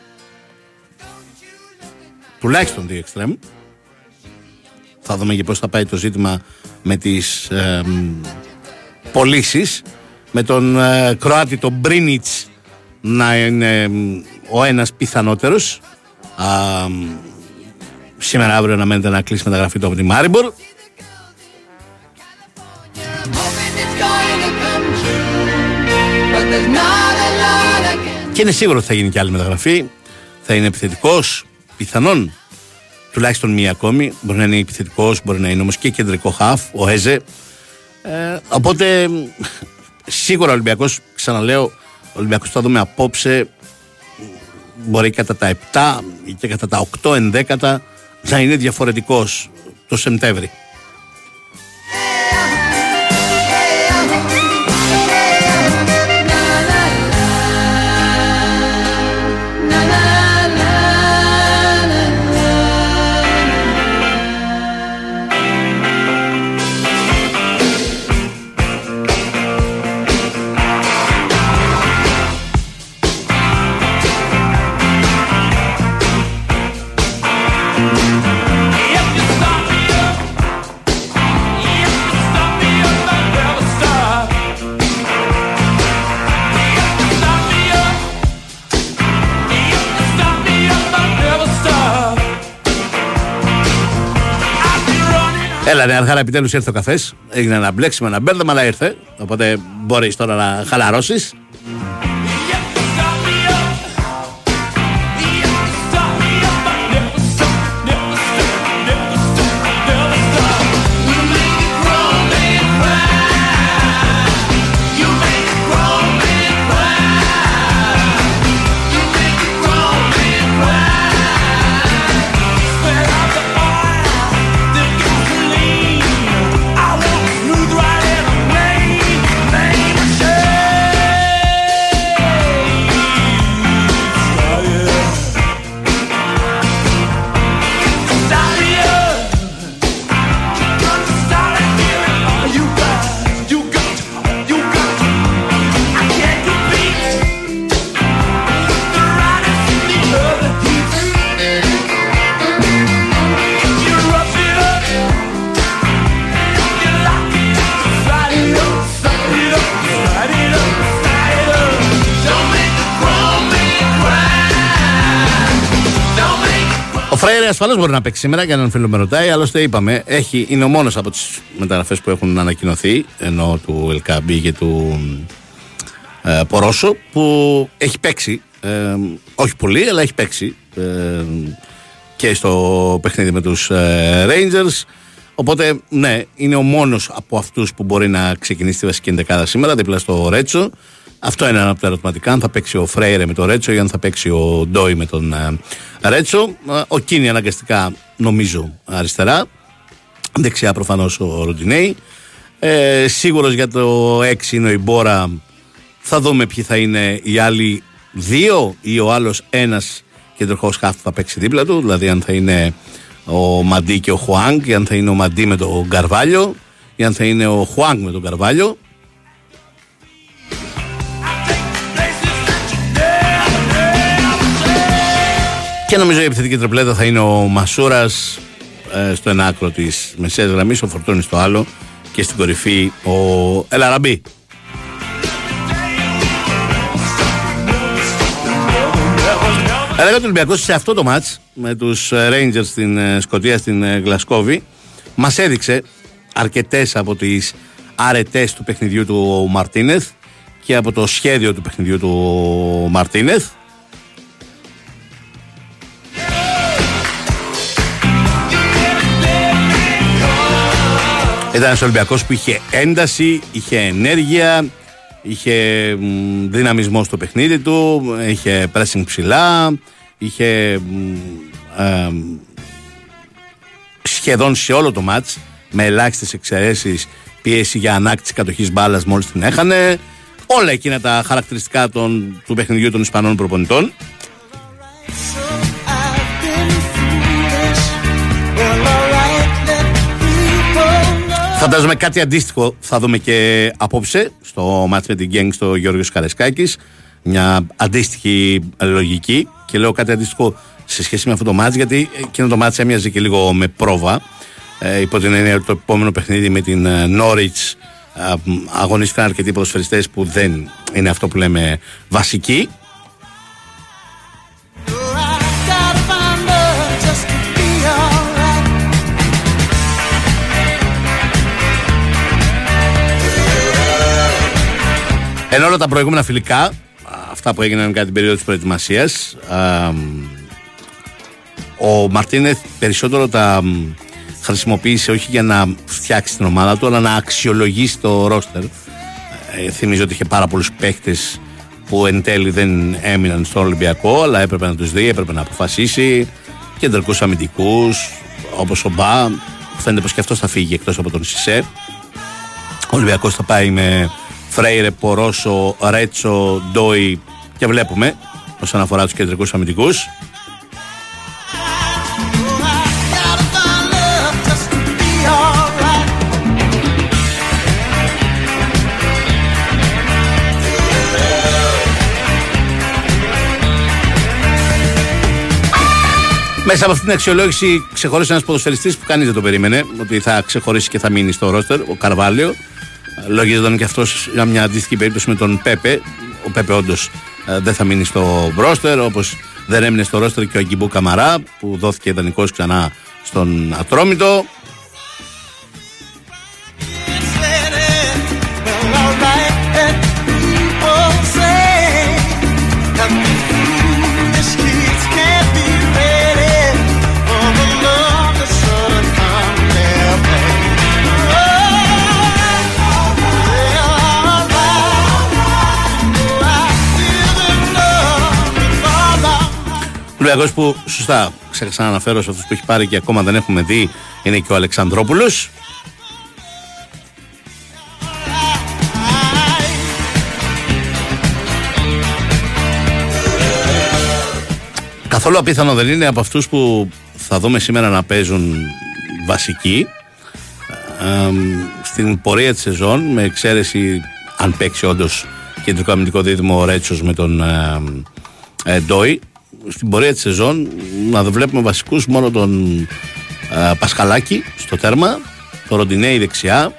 τουλάχιστον δύο εξτρέμ. Θα δούμε και πώς θα πάει το ζήτημα με τις ε, πωλήσεις. Με τον ε, Κροάτι, τον Μπρίνιτς, να είναι ε, ο ένας πιθανότερος. Α, μ, σήμερα αύριο να μένετε να κλείσει μεταγραφή του από τη Μάριμπορ. Και είναι σίγουρο ότι θα γίνει και άλλη μεταγραφή. Θα είναι επιθετικός, πιθανόν. Τουλάχιστον μία ακόμη. Μπορεί να είναι επιθετικός, μπορεί να είναι όμως και κεντρικό χαφ, ο Έζε. Ε, οπότε σίγουρα ο Ολυμπιακός, ξαναλέω, ο Ολυμπιακός θα δούμε απόψε. Μπορεί κατά τα 7 ή και κατά τα 8 ενδέκατα να είναι διαφορετικός το Σεπτέμβρη. Έλα, ναι, αρχάρα, επιτέλους ήρθε ο καφές. Έγινε ένα μπλέξιμο, ένα μπέρδεμα, αλλά ήρθε. Οπότε μπορείς τώρα να χαλαρώσεις. Ο Φρέιρε ασφαλώς μπορεί να παίξει σήμερα για έναν φίλο με ρωτάει. Άλλωστε, είπαμε, έχει, είναι ο μόνος από τις μεταγραφές που έχουν ανακοινωθεί ενώ του Ελκαμπή και του ε, Πορόσο που έχει παίξει, ε, όχι πολύ, αλλά έχει παίξει ε, και στο παιχνίδι με τους ε, Rangers. Οπότε, ναι, είναι ο μόνος από αυτούς που μπορεί να ξεκινήσει τη βασική εντεκάδα σήμερα, δίπλα στο Ρέτσο. Αυτό είναι ένα από τα ερωτηματικά. Αν θα παίξει ο Φρέιρε με τον Ρέτσο ή αν θα παίξει ο Ντόι με τον ε, Ρέτσο. Ε, ο Κίνη αναγκαστικά νομίζω αριστερά. Δεξιά προφανώς ο Ροντινέη. Ε, Σίγουρος για το 6 είναι ο Ιμπόρα. Θα δούμε ποιοι θα είναι οι άλλοι δύο ή ο άλλος ένας κεντρικό χάφ που θα παίξει δίπλα του. Δηλαδή αν θα είναι ο Μαντί και ο Χουάνγκ, ή αν θα είναι ο Μαντί με τον Καρβάλιο, ή αν θα είναι ο Χουάνγκ με τον Καρβάλιο. Και νομίζω η επιθετική τρεπλέτα θα είναι ο Μασούρας ε, στο ένα άκρο της μεσαίας γραμμής, ο Φορτούνης στο άλλο και στην κορυφή ο Ελαραμπή. Έλεγα ότι ο Ολυμπιακός σε αυτό το μάτς με τους Rangers στην ε, Σκωτία, στην ε, Γλασκόβη, μας έδειξε αρκετές από τις αρετές του παιχνιδιού του Μαρτίνεθ και από το σχέδιο του παιχνιδιού του Μαρτίνεθ. Ήταν ένας Ολυμπιακός που είχε ένταση, είχε ενέργεια, είχε δυναμισμό στο παιχνίδι του, είχε pressing ψηλά, είχε σχεδόν σε όλο το μάτς με ελάχιστες εξαιρέσεις πίεση για ανάκτηση κατοχής μπάλας μόλις την έχανε. Όλα εκείνα τα χαρακτηριστικά των, του παιχνιδιού των Ισπανών προπονητών Φαντάζομαι κάτι αντίστοιχο θα δούμε και απόψε στο μάτς με την Γκέγκ στο Γιώργος Καρεσκάκης. Μια αντίστοιχη λογική και λέω κάτι αντίστοιχο σε σχέση με αυτό το μάτς γιατί εκείνο το μάτς έμοιαζε και λίγο με πρόβα. Ε, υπό την έννοια ότι το επόμενο παιχνίδι με την Νόριτς ε, αγωνίστηκαν αρκετοί ποδοσφαιριστές που δεν είναι αυτό που λέμε βασικοί Ενώ όλα τα προηγούμενα φιλικά, αυτά που έγιναν κατά την περίοδο της προετοιμασίας, ο Μαρτίνεθ περισσότερο τα χρησιμοποίησε όχι για να φτιάξει την ομάδα του, αλλά να αξιολογήσει το ρόστερ. Ε, θυμίζω ότι είχε πάρα πολλούς παίχτες που εν τέλει δεν έμειναν στον Ολυμπιακό, αλλά έπρεπε να τους δει, έπρεπε να αποφασίσει. Κεντρικούς αμυντικούς, όπως ο Μπα, φαίνεται πως και αυτός θα φύγει εκτός από τον Σισε. Ο Ολυμπιακός θα πάει με Φρέιρε, Πορόσο, Ρέτσο, Ντόι και βλέπουμε όσον αφορά τους κεντρικούς αμυντικούς. Μέσα από αυτή την αξιολόγηση ξεχώρισε ένας ποδοσφαιριστής που κανείς δεν το περίμενε ότι θα ξεχωρίσει και θα μείνει στο ρόστερ, ο Καρβάλιο. Λογίζονταν και αυτός για μια αντίστοιχη περίπτωση με τον Πέπε. Ο Πέπε όντως ε, δεν θα μείνει στο ρόστερ, όπως δεν έμεινε στο ρόστερ και ο Αγκιμπού Καμαρά που δόθηκε ιδανικός ξανά στον Ατρόμητο. Ολυμπιακός που σωστά ξέχασα να αναφέρω σε αυτούς που έχει πάρει και ακόμα δεν έχουμε δει είναι και ο Αλεξανδρόπουλος. Καθόλου απίθανο δεν είναι από αυτούς που θα δούμε σήμερα να παίζουν βασικοί στην πορεία της σεζόν με εξαίρεση αν παίξει όντως κεντρικό αμυντικό δίδυμο ο Ρέτσος με τον ε, Ντόι στην πορεία της σεζόν να βλέπουμε βασικούς μόνο τον ε, Πασχαλάκη στο τέρμα, τον Ροντινέη δεξιά,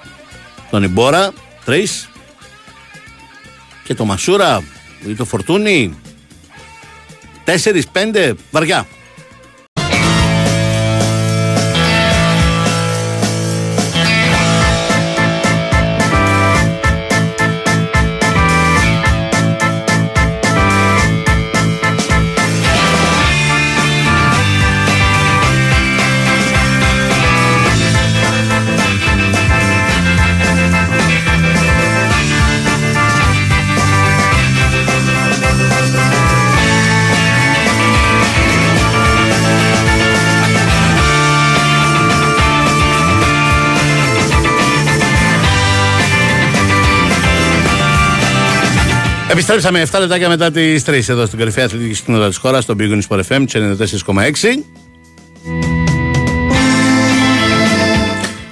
τον Ιμπόρα, τρει και το Μασούρα ή το Φορτούνι, τέσσερις, πέντε, βαριά. Επιστρέψαμε 7 λεπτάκια μετά τις 3 εδώ στην κορυφαία αθλητική κοινότητα της χώρας, στον Big Sport FM 94,6.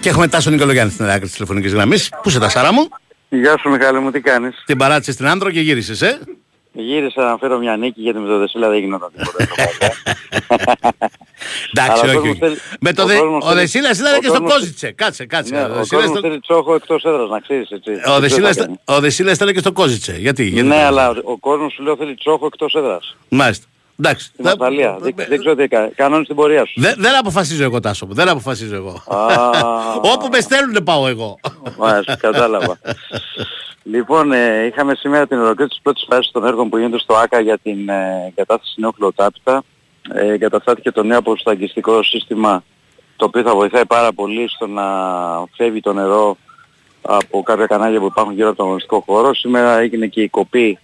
Και έχουμε Τάσο Νικολογιάννη στην άκρη της τηλεφωνικής γραμμής. Πού είσαι, τα Σάρα μου, Γεια σου Μιχάλη μου, τι κάνεις; την παράτησε στην Άνδρο και γύρισες, ε; Γύρισα να φέρω μια νίκη γιατί με το Δεσίλα δεν γινόταν τίποτα. στο παλιά. Εντάξει, Αλλά ο όχι. κόσμος θέλει- Με το ο δε... κόσμος Ο θέλει- Δεσίλας ήταν ο και στο κόσμος- Κόζιτσε. Κάτσε, κάτσε. Ναι, Ο ο Δεσίλας κόσμος ήταν- θέλει τσόχο εκτός έδρας, να ξέρεις έτσι. ο Δεν ξέρω Δεσίλας τι θα ήταν- ο Δεσίλας ήταν και στο Κόζιτσε. Γιατί, γιατί κάνει. Ναι, δεν- αλλά ο κόσμος σου λέω θέλει τσόχο εκτός έδρας. Μάλιστα. Εντάξει. Στην Δεν- Ασταλία. Δεν δεν ξέρω τι κάνει. Κανόνες την πορεία σου. Δεν, δεν αποφασίζω εγώ, Τάσο μου. Δεν αποφασίζω εγώ. Α. Όπου με στέλνουν πάω εγώ. Μάλιστα, κατάλαβα. λοιπόν, ε, είχαμε σήμερα την ολοκλήρωση της πρώτης φάσης των έργων που γίνονται στο ΆΚΑ για την ε, κατάσταση νέου χλωτάπητα. Ε, εγκαταστάθηκε το νέο αποσταγγιστικό σύστημα το οποίο θα βοηθάει πάρα πολύ στο να φεύγει το νερό από κάποια κανάλια που υπάρχουν γύρω από τον αγωνιστικό χώρο. Σήμερα έγινε και η κοπή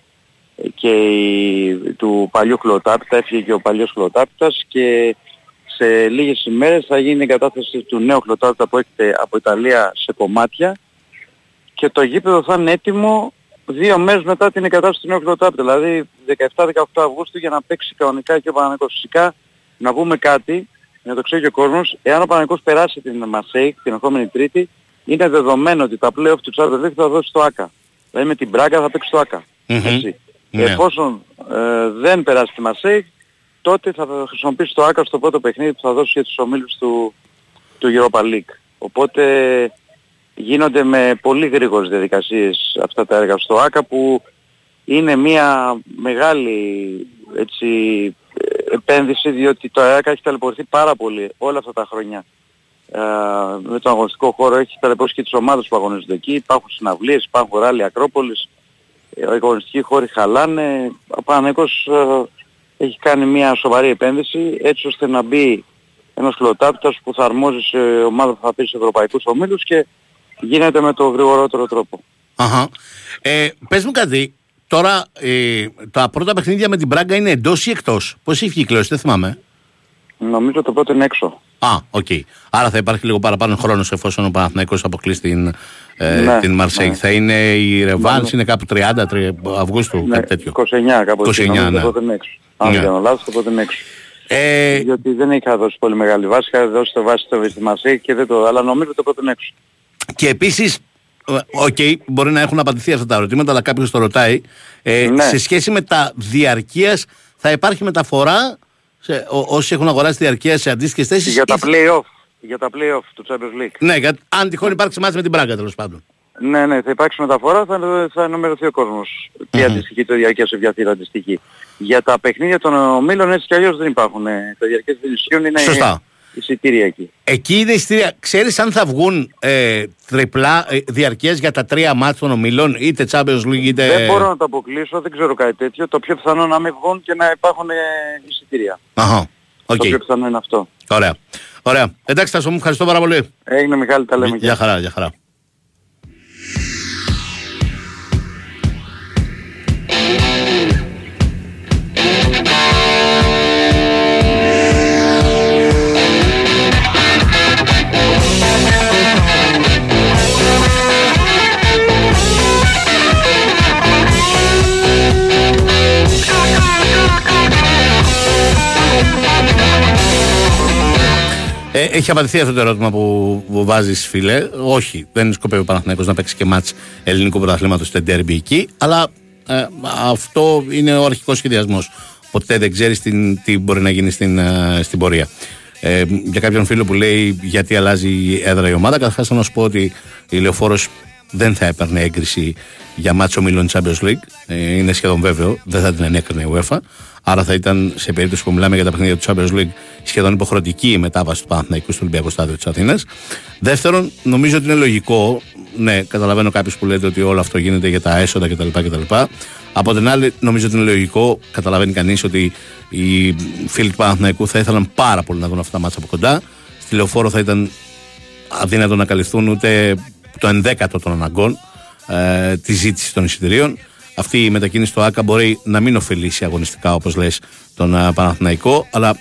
ε, και η, του παλιού χλωτάπητα, έφυγε και ο παλιός χλωτάπητας και σε λίγες ημέρες θα γίνει η εγκατάσταση του νέου χλωτάπητα που έχετε από Ιταλία σε κομμάτια και το γήπεδο θα είναι έτοιμο δύο μέρες μετά την εγκατάσταση του νέου χλωτάπητα, δηλαδή 17-18 Αυγούστου για να παίξει κανονικά και ο Παναγικός. Φυσικά να πούμε κάτι, για να το ξέρει και ο κόσμος, εάν ο Παναγικός περάσει την Μασέη την ερχόμενη Τρίτη, είναι δεδομένο ότι τα play-off του Champions League θα δώσει στο ΆΚΑ. Δηλαδή με την Μπράγκα θα παίξει στο ΆΚΑ. Μμμ. Έτσι. Ναι. Εφόσον ε, δεν περάσει τη Μασέη, τότε θα χρησιμοποιήσει το ΆΚΑ στο πρώτο παιχνίδι που θα δώσει για τους ομίλους του, του Europa League. Οπότε γίνονται με πολύ γρήγορες διαδικασίες αυτά τα έργα στο ΆΚΑ που είναι μια μεγάλη έτσι, ε, επένδυση διότι το ΆΚΑ έχει ταλαιπωρηθεί πάρα πολύ όλα αυτά τα χρόνια. Ε, με τον αγωνιστικό χώρο έχει ταλαιπωρήσει και τις ομάδες που αγωνίζονται εκεί. Υπάρχουν συναυλίες, υπάρχουν ράλι Ακρόπολης. Ε, Οι αγωνιστικοί χώροι χαλάνε. Ο Παναγικός ε, έχει κάνει μια σοβαρή επένδυση έτσι ώστε να μπει ένας χλωτάπτας που θα αρμόζει σε ομάδα που θα πει σε ευρωπαϊκούς ομίλους και γίνεται με το γρηγορότερο τρόπο. Αχα. Ε, πες μου κάτι. Τώρα ε, τα πρώτα παιχνίδια με την Μπράγκα είναι εντός ή εκτός; Πώς έχει κληρώσει, δεν θυμάμαι. Νομίζω το πρώτο είναι έξω. Α, οκ. Άρα θα υπάρχει λίγο παραπάνω χρόνος εφόσον ο Παναθηναϊκός αποκλείσει την, ε, Ναι, την Μαρσέη. ναι. Θα είναι η ρεβάνς, είναι κάπου 30 3 Αυγούστου, Ναι, κάτι τέτοιο. 29 κάπου 29, εκεί, νομίζω ναι. το πρώτο είναι έξω. Αν Ναι. δεν κάνω λάθος, το πρώτο είναι έξω. Ε, Διότι δεν είχα δώσει πολύ μεγάλη βάση, είχα δώσει το βάση στο Βιστημασί και δεν το... Αλλά νομίζω το πρώτο είναι έξω. Και επίσης, ε, οκ, μπορεί να έχουν απαντηθεί αυτά τα ερωτήματα, αλλά κάποιος το ρωτάει. Ε, Ναι. Σε σχέση με τα διαρκείας θα υπάρχει μεταφορά σε, ό, όσοι έχουν αγοράσει διαρκείας σε αντίστοιχες θέσεις. Για τα ή- play-off, για τα play-off του Champions League. Ναι, για, αν τυχόν υπάρξει μάτς με την Μπράγκα τέλος πάντων. Ναι, ναι, θα υπάρξει μεταφορά, θα, θα ενημερωθεί ο κόσμος. Τι αντιστοιχεί το διαρκείας σε ποια θύρα αντιστοιχεί. Για τα παιχνίδια των ομίλων έτσι κι αλλιώς δεν υπάρχουν. ε, Τα διαρκείας δεν ισχύουν, είναι Σωστά. Εισιτήρια εκεί. Εκεί είναι εισιτήρια. Ξέρεις αν θα βγουν ε, τριπλά ε, διαρκείας για τα τρία μάτς των ομίλων, είτε Champions League είτε... Δεν μπορώ να το αποκλείσω, δεν ξέρω κάτι τέτοιο. Το πιο πιθανό να μην βγουν και να υπάρχουν ε, εισιτήρια. Αχα, οκ. Το πιο πιθανό είναι αυτό. Ωραία. Ωραία. Εντάξει, Τάσο μου, ευχαριστώ πάρα πολύ. Έγινε Μιχάλη, τα λέμε. Για χαρά, για χαρά. Ε, έχει απαντηθεί αυτό το ερώτημα που, που βάζεις, φίλε. Όχι, δεν σκοπεύει ο Παναθηναϊκός να παίξει και μάτς ελληνικού πρωταθλήματος στο ντέρμπι εκεί, αλλά ε, αυτό είναι ο αρχικός σχεδιασμός. Ποτέ δεν ξέρεις τι μπορεί να γίνει στην, ε, στην πορεία. Ε, για κάποιον φίλο που λέει γιατί αλλάζει η έδρα η ομάδα, καταρχάς να σου πω ότι η Λεωφόρος δεν θα έπαιρνε έγκριση για μάτσο ομίλων Champions League. Ε, είναι σχεδόν βέβαιο, δεν θα την ενέκρινε η UEFA. Άρα θα ήταν σε περίπτωση που μιλάμε για τα παιχνίδια του Champions League σχεδόν υποχρεωτική η μετάβαση του Παναθηναϊκού στο Ολυμπιακό Στάδιο της Αθήνας. Δεύτερον, νομίζω ότι είναι λογικό, ναι, καταλαβαίνω κάποιου που λέτε ότι όλο αυτό γίνεται για τα έσοδα κτλ. κτλ. Από την άλλη, νομίζω ότι είναι λογικό, καταλαβαίνει κανείς ότι οι φίλοι του Παναθηναϊκού θα ήθελαν πάρα πολύ να δουν αυτά τα μάτσα από κοντά. Στη λεωφόρο θα ήταν αδύνατο να καλυφθούν ούτε το ενδέκατο των αναγκών ε, τη ζήτηση των εισιτηρίων. Αυτή η μετακίνηση στο ΑΚΑ μπορεί να μην ωφελήσει αγωνιστικά όπως λες τον ε, Παναθηναϊκό αλλά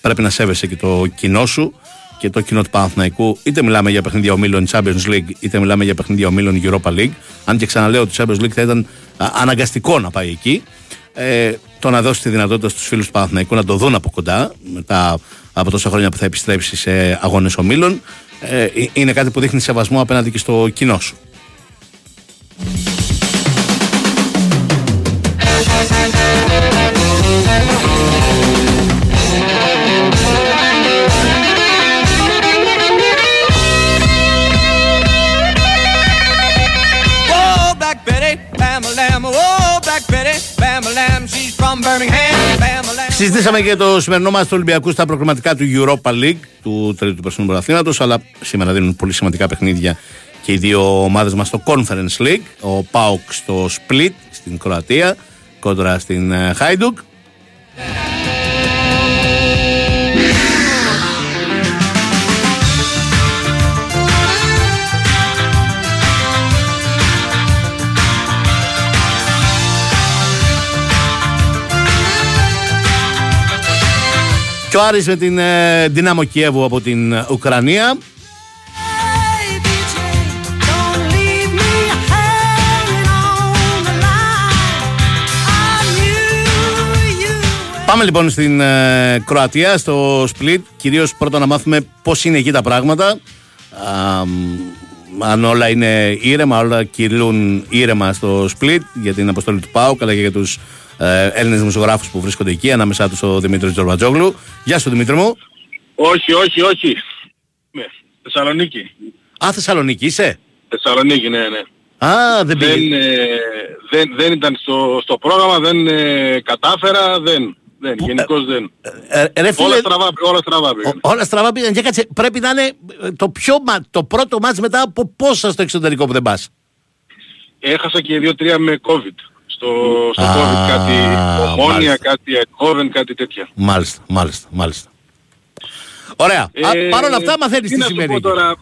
πρέπει να σέβεσαι και το κοινό σου και το κοινό του Παναθηναϊκού, είτε μιλάμε για παιχνίδια ομίλων Champions League, είτε μιλάμε για παιχνίδια ομίλων Europa League. Αν και ξαναλέω ότι το Champions League θα ήταν α, αναγκαστικό να πάει εκεί. Ε, το να δώσει τη δυνατότητα στους φίλους του Παναθηναϊκού να το δουν από κοντά, μετά από τόσα χρόνια που θα επιστρέψει σε αγώνες ομίλων, ε, ε, είναι κάτι που δείχνει σεβασμό απέναντι και στο κοινό σου. Συζητήσαμε και το σημερινό μας του Ολυμπιακού στα προκριματικά του Europa League, του τρίτου περσινού πρωταθλήματος, αλλά σήμερα δίνουν πολύ σημαντικά παιχνίδια και οι δύο ομάδες μας στο Conference League. Ο Πάοκ στο Split στην Κροατία, κόντρα στην ε, Χάιντουκ. Και ο Άρης με την ε, Δυνάμο Κιέβου από την ε, Ουκρανία. Hey, DJ, don't leave me hanging on the line. I knew you were Πάμε λοιπόν στην ε, Κροατία, στο Split. Κυρίως πρώτα να μάθουμε πώς είναι εκεί τα πράγματα. Α, μ, αν όλα είναι ήρεμα, όλα κυλούν ήρεμα στο Split για την αποστολή του ΠΑΟΚ αλλά και για τους ε, Έλληνες δημοσιογράφους που βρίσκονται εκεί, ανάμεσά τους ο Δημήτρης Τζορβατζόγλου. Γεια σου Δημήτρη μου. Όχι, όχι, όχι. Ναι, Θεσσαλονίκη. Α, Θεσσαλονίκη είσαι; Θεσσαλονίκη, ναι, ναι. Α, δεν πήγε. Δεν, ε, δεν, δεν ήταν στο, στο πρόγραμμα, δεν ε, κατάφερα, δεν. δεν γενικώς δεν. Ε, ε, ρε φίλε, Όλα στραβά, όλα στραβά πήγαν. ο- όλα στραβά πήγαν και κάτσε. Πρέπει να είναι ε, το, πιο, μα- το πρώτο μάτς μετά από πόσα στο εξωτερικό που δεν πας; Έχασα και δύο-τρία με COVID. Στο, στο Α, COVID κάτι ομόνια, μάλιστα. κάτι εκόβεν, κάτι τέτοια. Μάλιστα, μάλιστα, μάλιστα. Ωραία. Ε, Παρ' όλα αυτά μαθαίνεις τι να σου σημαίνει. πω εκεί. τώρα,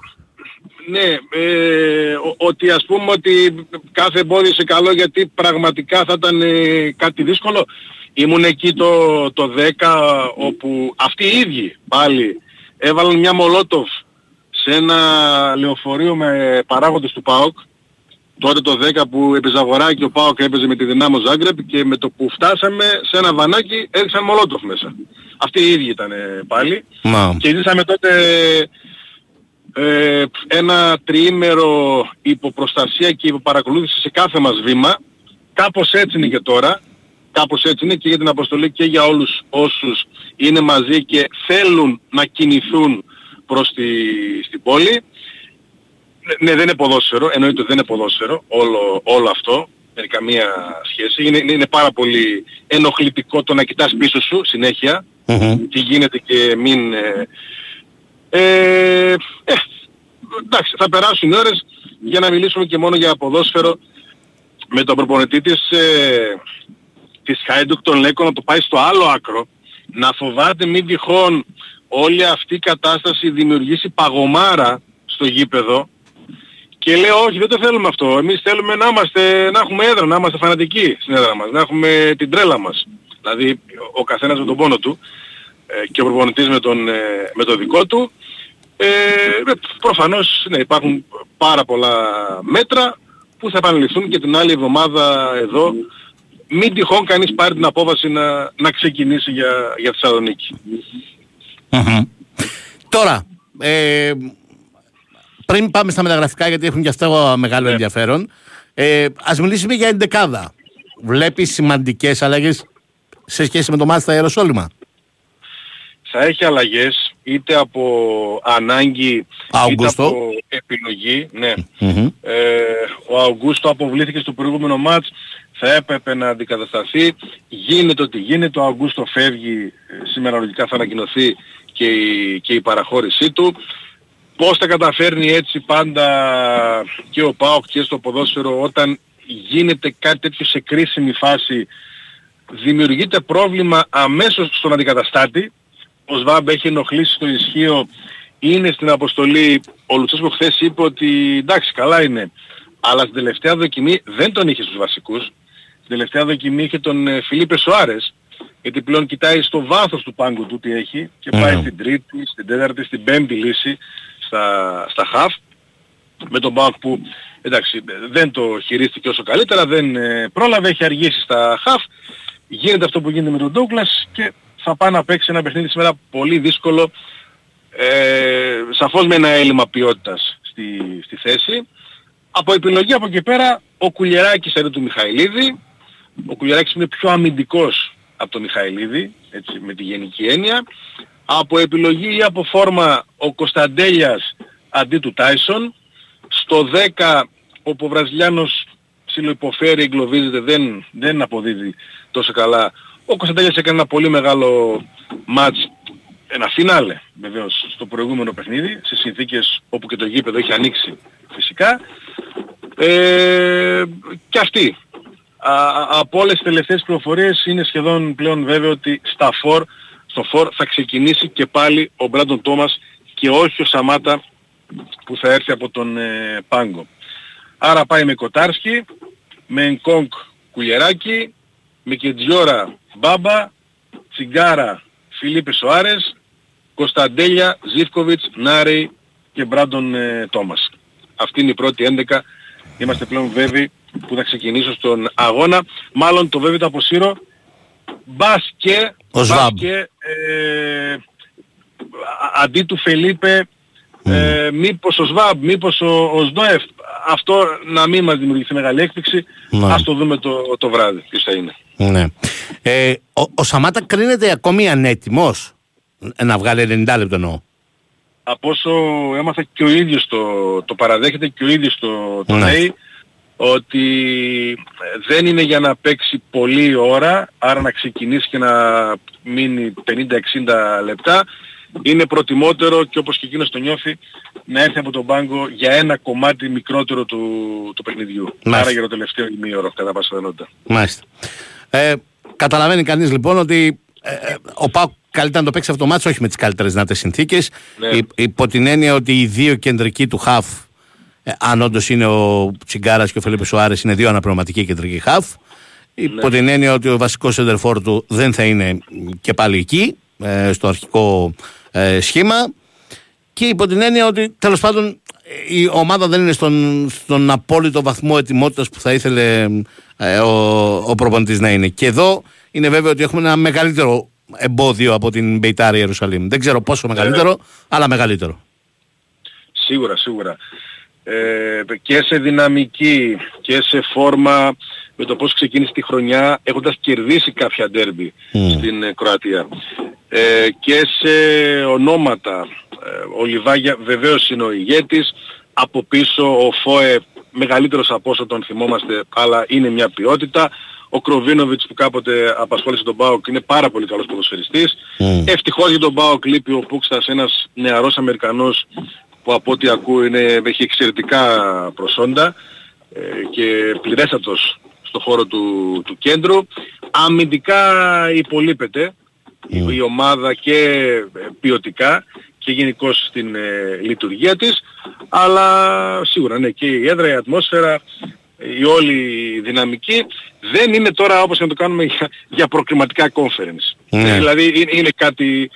ναι, ε, ο- ότι ας πούμε ότι κάθε εμπόδιο σε καλό γιατί πραγματικά θα ήταν ε, κάτι δύσκολο. Ήμουν εκεί το, το 10 όπου αυτοί οι ίδιοι πάλι έβαλαν μια μολότοφ σε ένα λεωφορείο με παράγοντες του ΠΑΟΚ τότε το 10 που έπαιζε αγορά και ο ΠΑΟΚ έπαιζε με τη Δυνάμο Ζάγκρεπ και με το που φτάσαμε σε ένα βανάκι έριξαν μολότοφ μέσα. Αυτοί οι ίδιοι ήταν ε, πάλι. Μα, Και ζήσαμε τότε ε, ένα τριήμερο υποπροστασία και υποπαρακολούθηση σε κάθε μας βήμα. Κάπως έτσι είναι και τώρα. Κάπως έτσι είναι και για την αποστολή και για όλους όσους είναι μαζί και θέλουν να κινηθούν προς τη, στην πόλη. Ναι, Ναι, δεν είναι ποδόσφαιρο, εννοείται ότι δεν είναι ποδόσφαιρο όλο, όλο αυτό, δεν έχει καμία σχέση. Είναι, είναι, είναι πάρα πολύ ενοχλητικό το να κοιτάς πίσω σου συνέχεια, μμμ. τι γίνεται και μην... Ε, ε, ε, εντάξει, θα περάσουν οι ώρες για να μιλήσουμε και μόνο για ποδόσφαιρο με τον προπονητή της, ε, της Χάιντουκ τον Λέκο να το πάει στο άλλο άκρο, να φοβάται μην τυχόν όλη αυτή η κατάσταση δημιουργήσει παγωμάρα στο γήπεδο και λέω όχι δεν το θέλουμε αυτό. Εμείς θέλουμε να, είμαστε, να έχουμε έδρα, να είμαστε φανατικοί στην έδρα μας, να έχουμε την τρέλα μας. Δηλαδή ο καθένας με τον πόνο του ε, και ο προπονητής με τον, ε, με το δικό του. Ε, ε, προφανώς ναι, υπάρχουν πάρα πολλά μέτρα που θα επαναληφθούν και την άλλη εβδομάδα εδώ. Μην τυχόν κανείς πάρει την απόφαση να, να ξεκινήσει για, για Θεσσαλονίκη. Μμμ. Τώρα, ε, πριν πάμε στα μεταγραφικά, γιατί έχουν και αυτό μεγάλο Ναι. ενδιαφέρον, ε, ας μιλήσουμε για εντεκάδα. Βλέπεις σημαντικές αλλαγές σε σχέση με το μάτι στα Ιεροσόλυμα. θα έχει αλλαγές είτε από ανάγκη Αύγουστο. είτε από επιλογή. Ναι. Μμμ. Ε, ο Αυγούστο αποβλήθηκε στο προηγούμενο μάτς, θα έπρεπε να αντικατασταθεί. Γίνεται ότι γίνεται, ο Αυγούστο φεύγει, ε, σήμερα λογικά θα ανακοινωθεί και η, και η παραχώρησή του. Πώς θα καταφέρνει έτσι πάντα και ο ΠΑΟΚ και στο ποδόσφαιρο όταν γίνεται κάτι τέτοιο σε κρίσιμη φάση δημιουργείται πρόβλημα αμέσως στον αντικαταστάτη. Ο ΣΒΑΜ έχει ενοχλήσει στο ισχύο, είναι στην αποστολή. Ο Λουτσέσκο χθες είπε ότι εντάξει καλά είναι, αλλά στην τελευταία δοκιμή δεν τον είχε στους βασικούς. Στην τελευταία δοκιμή είχε τον ε, Φιλίπε Σοάρες γιατί πλέον κοιτάει στο βάθος του πάγκου του τι έχει και πάει Μμμ. στην τρίτη, στην τέταρτη, στην πέμπτη λύση στα, στα χαφ με τον Μπάουκ που εντάξει δεν το χειρίστηκε όσο καλύτερα, δεν ε, πρόλαβε, έχει αργήσει στα χαφ, γίνεται αυτό που γίνεται με τον Ντόγκλας και θα πάει να παίξει ένα παιχνίδι σήμερα πολύ δύσκολο, ε, σαφώς με ένα έλλειμμα ποιότητας στη, στη θέση. Από επιλογή από εκεί πέρα ο Κουλιεράκης αντί του Μιχαηλίδη, ο Κουλιεράκης είναι πιο αμυντικός από τον Μιχαηλίδη, έτσι, με τη γενική έννοια. Από επιλογή ή από φόρμα ο Κωνσταντέλιας αντί του Τάισον. Στο 10 όπου ο Βραζιλιάνος ψιλοϋποφέρει, εγκλωβίζεται, δεν, δεν αποδίδει τόσο καλά. Ο Κωνσταντέλιας έκανε ένα πολύ μεγάλο μάτς, ένα φινάλε βεβαίως στο προηγούμενο παιχνίδι, σε συνθήκες όπου και το γήπεδο έχει ανοίξει φυσικά. Ε, και αυτή. Α, α- από όλες τις τελευταίες πληροφορίες είναι σχεδόν πλέον βέβαιο ότι στα φορ, στο φορ θα ξεκινήσει και πάλι ο Μπράντον Τόμας και όχι ο Σαμάτα που θα έρθει από τον ε, Πάγκο. Άρα πάει με Κοτάρσκι, με Ενκόγκ Κουλιεράκη, με Κεντζιόρα Μπάμπα, Τσιγκάρα Φιλίπε Σοάρες, Κωνσταντέλια, Ζίφκοβιτς, Νάρεϊ και Μπράντον ε, Τόμας. Αυτή είναι η πρώτη 11. Είμαστε πλέον βέβαιοι που θα ξεκινήσω στον αγώνα. Μάλλον το βέβαιο το αποσύρω. Μπας και, Ο μπας Σβάμπ. και ε, α- αντί του Φελίπε ε, μήπως ο Σβάμπ, μήπως ο, ο Σντοεφ. Αυτό να μην μας δημιουργηθεί μεγάλη έκπληξη. Ναι. Ας το δούμε το, το βράδυ ποιος θα είναι. Ναι. Ε, ο, ο Σαμάτα κρίνεται ακόμη ανέτοιμος ε, να βγάλει 90 λεπτό εννοώ. από όσο έμαθα και ο ίδιος το, το παραδέχεται και ο ίδιος το, το Ναι. λέει ότι ε, δεν είναι για να παίξει πολλή ώρα άρα να ξεκινήσει και να μείνει 50-60 λεπτά είναι προτιμότερο και όπως και εκείνος το νιώθει να έρθει από τον πάγκο για ένα κομμάτι μικρότερο του, του παιχνιδιού. Μάλιστα. Άρα για το τελευταίο ημίωρο κατά πάσα πιθανότητα. Μάλιστα. Ε, καταλαβαίνει κανείς λοιπόν ότι ε, ε, ο Πάουκ καλύτερα να το παίξει αυτό το μάτσο, όχι με τις καλύτερες δυνατές συνθήκες. Ναι. Υ- υπό την έννοια ότι οι δύο κεντρικοί του χαφ, ε, αν όντως είναι ο Τσιγκάρας και ο Φελίπε Σουάρες, είναι δύο αναπληρωματικοί κεντρικοί χαφ. Υπό την έννοια ότι ο βασικός σεντερφόρ του δεν θα είναι και πάλι εκεί, ε, στο αρχικό ε, σχήμα. Και υπό την έννοια ότι τέλος πάντων η ομάδα δεν είναι στον, στον απόλυτο βαθμό ετοιμότητας που θα ήθελε ε, ο, ο προπονητής να είναι. Και εδώ είναι βέβαιο ότι έχουμε ένα μεγαλύτερο εμπόδιο από την Μπεϊτάρη Ιερουσαλήμ. Δεν ξέρω πόσο μεγαλύτερο, αλλά μεγαλύτερο. Σίγουρα, σίγουρα. Ε, και σε δυναμική και σε φόρμα με το πώς ξεκίνησε τη χρονιά έχοντας κερδίσει κάποια ντέρμπι Μμ. στην ε, Κροατία. Ε, και σε ονόματα. Ε, ο Λιβάγια βεβαίως είναι ο ηγέτης. Από πίσω ο Φόε μεγαλύτερος από όσο τον θυμόμαστε αλλά είναι μια ποιότητα. Ο Κροβίνοβιτς που κάποτε απασχόλησε τον Μπάουκ είναι πάρα πολύ καλός ποδοσφαιριστής. Μμ. Ευτυχώς για τον Μπάουκ λείπει ο Πούξτας ένας νεαρός Αμερικανός που από ό,τι ακούω είναι, έχει εξαιρετικά προσόντα ε, και πληρέστατος στο χώρο του, του κέντρου. Αμυντικά υπολείπεται η, η ομάδα και ε, ποιοτικά και γενικώ στην ε, λειτουργία της αλλά σίγουρα ναι και η έδρα, η ατμόσφαιρα η όλη δυναμική δεν είναι τώρα όπως να το κάνουμε για, για προκριματικά conference. Ναι. Δηλαδή είναι, είναι κάτι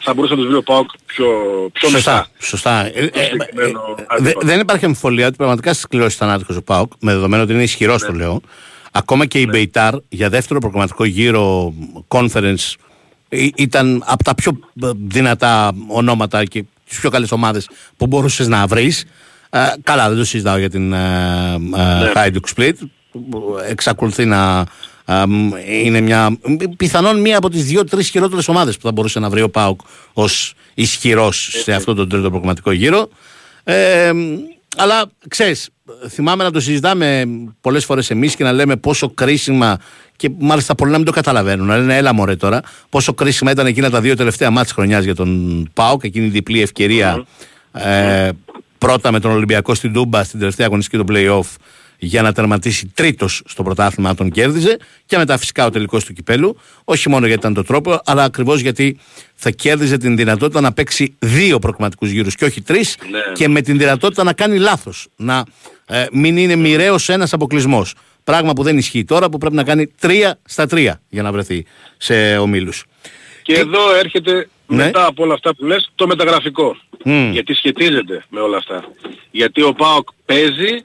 θα μπορούσε να το βρει ο ΠΑΟΚ πιο, πιο Σωστά. μετά. σωστά. Ε, ε, ε, συγκεκριμένο ε, αντίπαλο. δε- δεν υπάρχει αμφιβολία ότι πραγματικά στις κληρώσεις θανάτικο ο Πάουκ, με δεδομένο ότι είναι ισχυρός το λέω. Ακόμα και η Μπεϊτάρ για δεύτερο προγραμματικό γύρο conference ή- ήταν από τα πιο ε, δυνατά ονόματα και τις πιο καλές ομάδες που μπορούσες να βρεις. καλά, δεν το συζητάω για την ε, ε, Hajduk Split. που Εξακολουθεί να ε, μ, είναι μια. πιθανόν μία από τις δύο-τρει χειρότερες ομάδες που θα μπορούσε να βρει ο Πάουκ ως ισχυρός σε αυτό το τρίτο προγραμματικό γύρο. Ε, αλλά ξέρεις, θυμάμαι να το συζητάμε πολλές φορές εμείς και να λέμε πόσο κρίσιμα και μάλιστα πολλοί να μην το καταλαβαίνουν. Να λένε, έλα μωρέ τώρα, πόσο κρίσιμα ήταν εκείνα τα δύο τελευταία μάτια χρονιάς για τον Πάοκ, εκείνη η διπλή ευκαιρία ε, πρώτα με τον Ολυμπιακό στην Τούμπα στην τελευταία αγωνιστική του playoff για να τερματίσει τρίτος στο πρωτάθλημα, αν τον κέρδιζε και μετά φυσικά ο τελικός του κυπέλου. Όχι μόνο γιατί ήταν το τρόπο, αλλά ακριβώς γιατί θα κέρδιζε την δυνατότητα να παίξει δύο προκριματικούς γύρους και όχι τρεις Ναι. και με την δυνατότητα να κάνει λάθος. Να ε, μην είναι μοιραίος ένας αποκλεισμός. Πράγμα που δεν ισχύει τώρα που πρέπει να κάνει 3 στα 3 για να βρεθεί σε ομίλους. Και εδώ έρχεται Ναι. μετά από όλα αυτά που λες το μεταγραφικό. Μμ. Γιατί σχετίζεται με όλα αυτά. Γιατί ο ΠΑΟΚ παίζει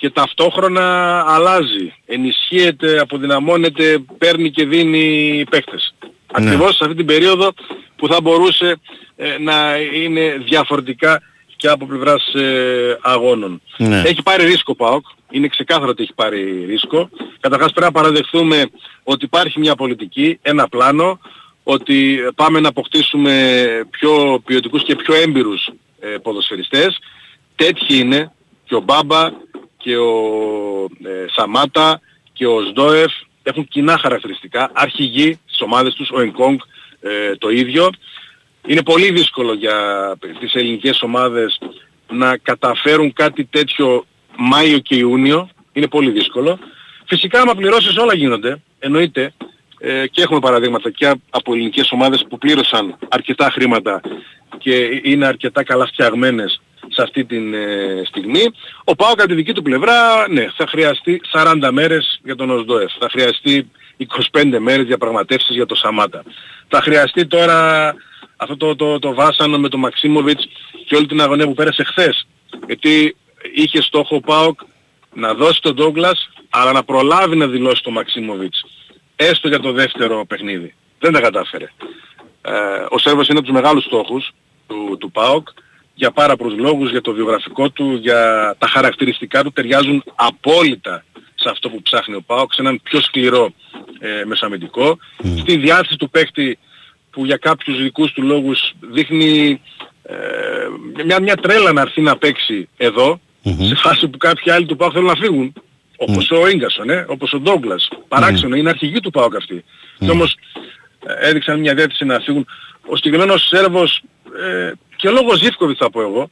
και ταυτόχρονα αλλάζει. Ενισχύεται, αποδυναμώνεται, παίρνει και δίνει παίχτες. Ναι. Ακριβώς σε αυτή την περίοδο που θα μπορούσε ε, να είναι διαφορετικά και από πλευράς ε, αγώνων. Ναι. Έχει πάρει ρίσκο ο ΠΑΟΚ. Είναι ξεκάθαρο ότι έχει πάρει ρίσκο. Καταρχάς πρέπει να παραδεχθούμε ότι υπάρχει μια πολιτική, ένα πλάνο, ότι πάμε να αποκτήσουμε πιο ποιοτικούς και πιο έμπειρους ε, ποδοσφαιριστές. Τέτοιοι είναι και ο Μπάμπα και ο ε, Σαμάτα και ο Σντόεφ έχουν κοινά χαρακτηριστικά. Αρχηγοί στις ομάδες τους, ο Ενκόγκ ε, το ίδιο. Είναι πολύ δύσκολο για τις ελληνικές ομάδες να καταφέρουν κάτι τέτοιο Μάιο και Ιούνιο. Είναι πολύ δύσκολο. Φυσικά άμα πληρώσεις όλα γίνονται, εννοείται, ε, και έχουμε παραδείγματα και από ελληνικές ομάδες που πλήρωσαν αρκετά χρήματα και είναι αρκετά καλά φτιαγμένες σε αυτή τη στιγμή. Ο Πάο κατά τη δική του πλευρά, ναι, θα χρειαστεί 40 μέρες για τον Οσδόεφ. Θα χρειαστεί 25 μέρες διαπραγματεύσεις για τον Σαμάτα. Θα χρειαστεί τώρα αυτό το, το, το βάσανο με τον Μαξίμοβιτς και όλη την αγωνία που πέρασε χθες. Γιατί είχε στόχο ο Πάοκ να δώσει τον Ντόγκλας αλλά να προλάβει να δηλώσει τον Μαξίμοβιτς έστω για το δεύτερο παιχνίδι. Δεν τα κατάφερε. Ε, ο Σέρβος είναι από τους μεγάλους στόχους του, του ΠΑΟΚ για πάρα πολλούς λόγους, για το βιογραφικό του, για τα χαρακτηριστικά του ταιριάζουν απόλυτα σε αυτό που ψάχνει ο ΠΑΟΚ, σε έναν πιο σκληρό ε, μεσαμεντικό. Στη διάθεση του παίκτη που για κάποιους δικούς του λόγους δείχνει ε, μια, μια τρέλα να έρθει να παίξει εδώ, σε φάση που κάποιοι άλλοι του ΠΑΟΚ θέλουν να φύγουν. Όπως ο Ίγκασον, ε, όπως ο Ντόγκλας. Παράξενο, είναι αρχηγοί του ΠΑΟΚ αυτοί. Και όμως ε, έδειξαν μια διάθεση να φύγουν. Ο συγκεκριμένος Σέρβος ε, και λόγω Ζήφκοβιτς θα πω εγώ,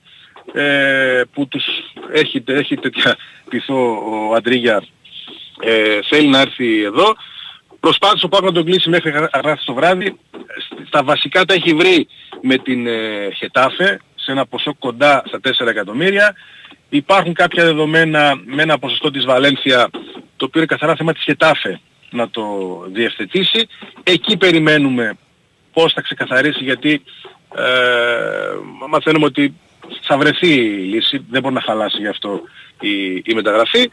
ε, που τους έχει, έχει τέτοια πειθό ο Αντρίγια ε, θέλει να έρθει εδώ. Προσπάθησε ο Πάκο να τον κλείσει μέχρι αργά το βράδυ. Στα βασικά τα έχει βρει με την ε, Χετάφε σε ένα ποσό κοντά στα 4 εκατομμύρια. Υπάρχουν κάποια δεδομένα με ένα ποσοστό της Βαλένθια το οποίο είναι καθαρά θέμα της Χετάφε να το διευθετήσει. Εκεί περιμένουμε πώς θα ξεκαθαρίσει γιατί ε, μαθαίνουμε ότι θα βρεθεί η λύση, δεν μπορεί να χαλάσει γι' αυτό η, η μεταγραφή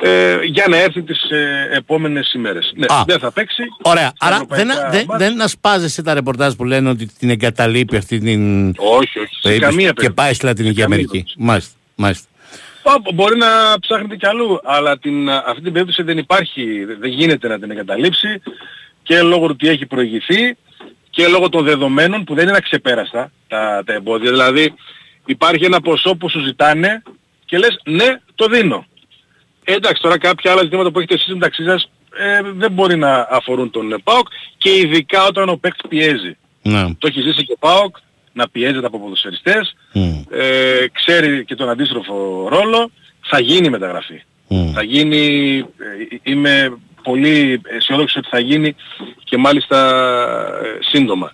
ε, για να έρθει τις ε, επόμενες ημέρες. Ναι, Α. δεν θα παίξει. Ωραία. στα Άρα ευρωπαϊκά δεν, δεν, μάτς. δεν ασπάζεσαι τα ρεπορτάζ που λένε ότι την εγκαταλείπει αυτή την. Όχι, όχι. Σε περίπτωση καμία και περίπτωση. πάει στη Λατινική Σε καμία Αμερική. περίπτωση. Μάλιστα. Μάλιστα. Α, Μπορεί να ψάχνετε κι αλλού, αλλά την, αυτή την περίπτωση δεν υπάρχει, δεν γίνεται να την εγκαταλείψει και λόγω του ότι έχει προηγηθεί και λόγω των δεδομένων που δεν είναι αξεπέραστα τα, τα εμπόδια. Δηλαδή υπάρχει ένα ποσό που σου ζητάνε και λες ναι το δίνω. Ε, εντάξει τώρα κάποια άλλα ζητήματα που έχετε εσείς μεταξύ σας ε, δεν μπορεί να αφορούν τον ε, ΠΑΟΚ και ειδικά όταν ο παίκτης πιέζει. Ναι. Το έχει ζήσει και ο ΠΑΟΚ να πιέζεται από ποδοσφαιριστές Μμ. ε, ξέρει και τον αντίστροφο ρόλο, θα γίνει μεταγραφή. Μμ. Θα γίνει, ε, είμαι πολύ αισιόδοξος ότι θα γίνει και μάλιστα ε, σύντομα.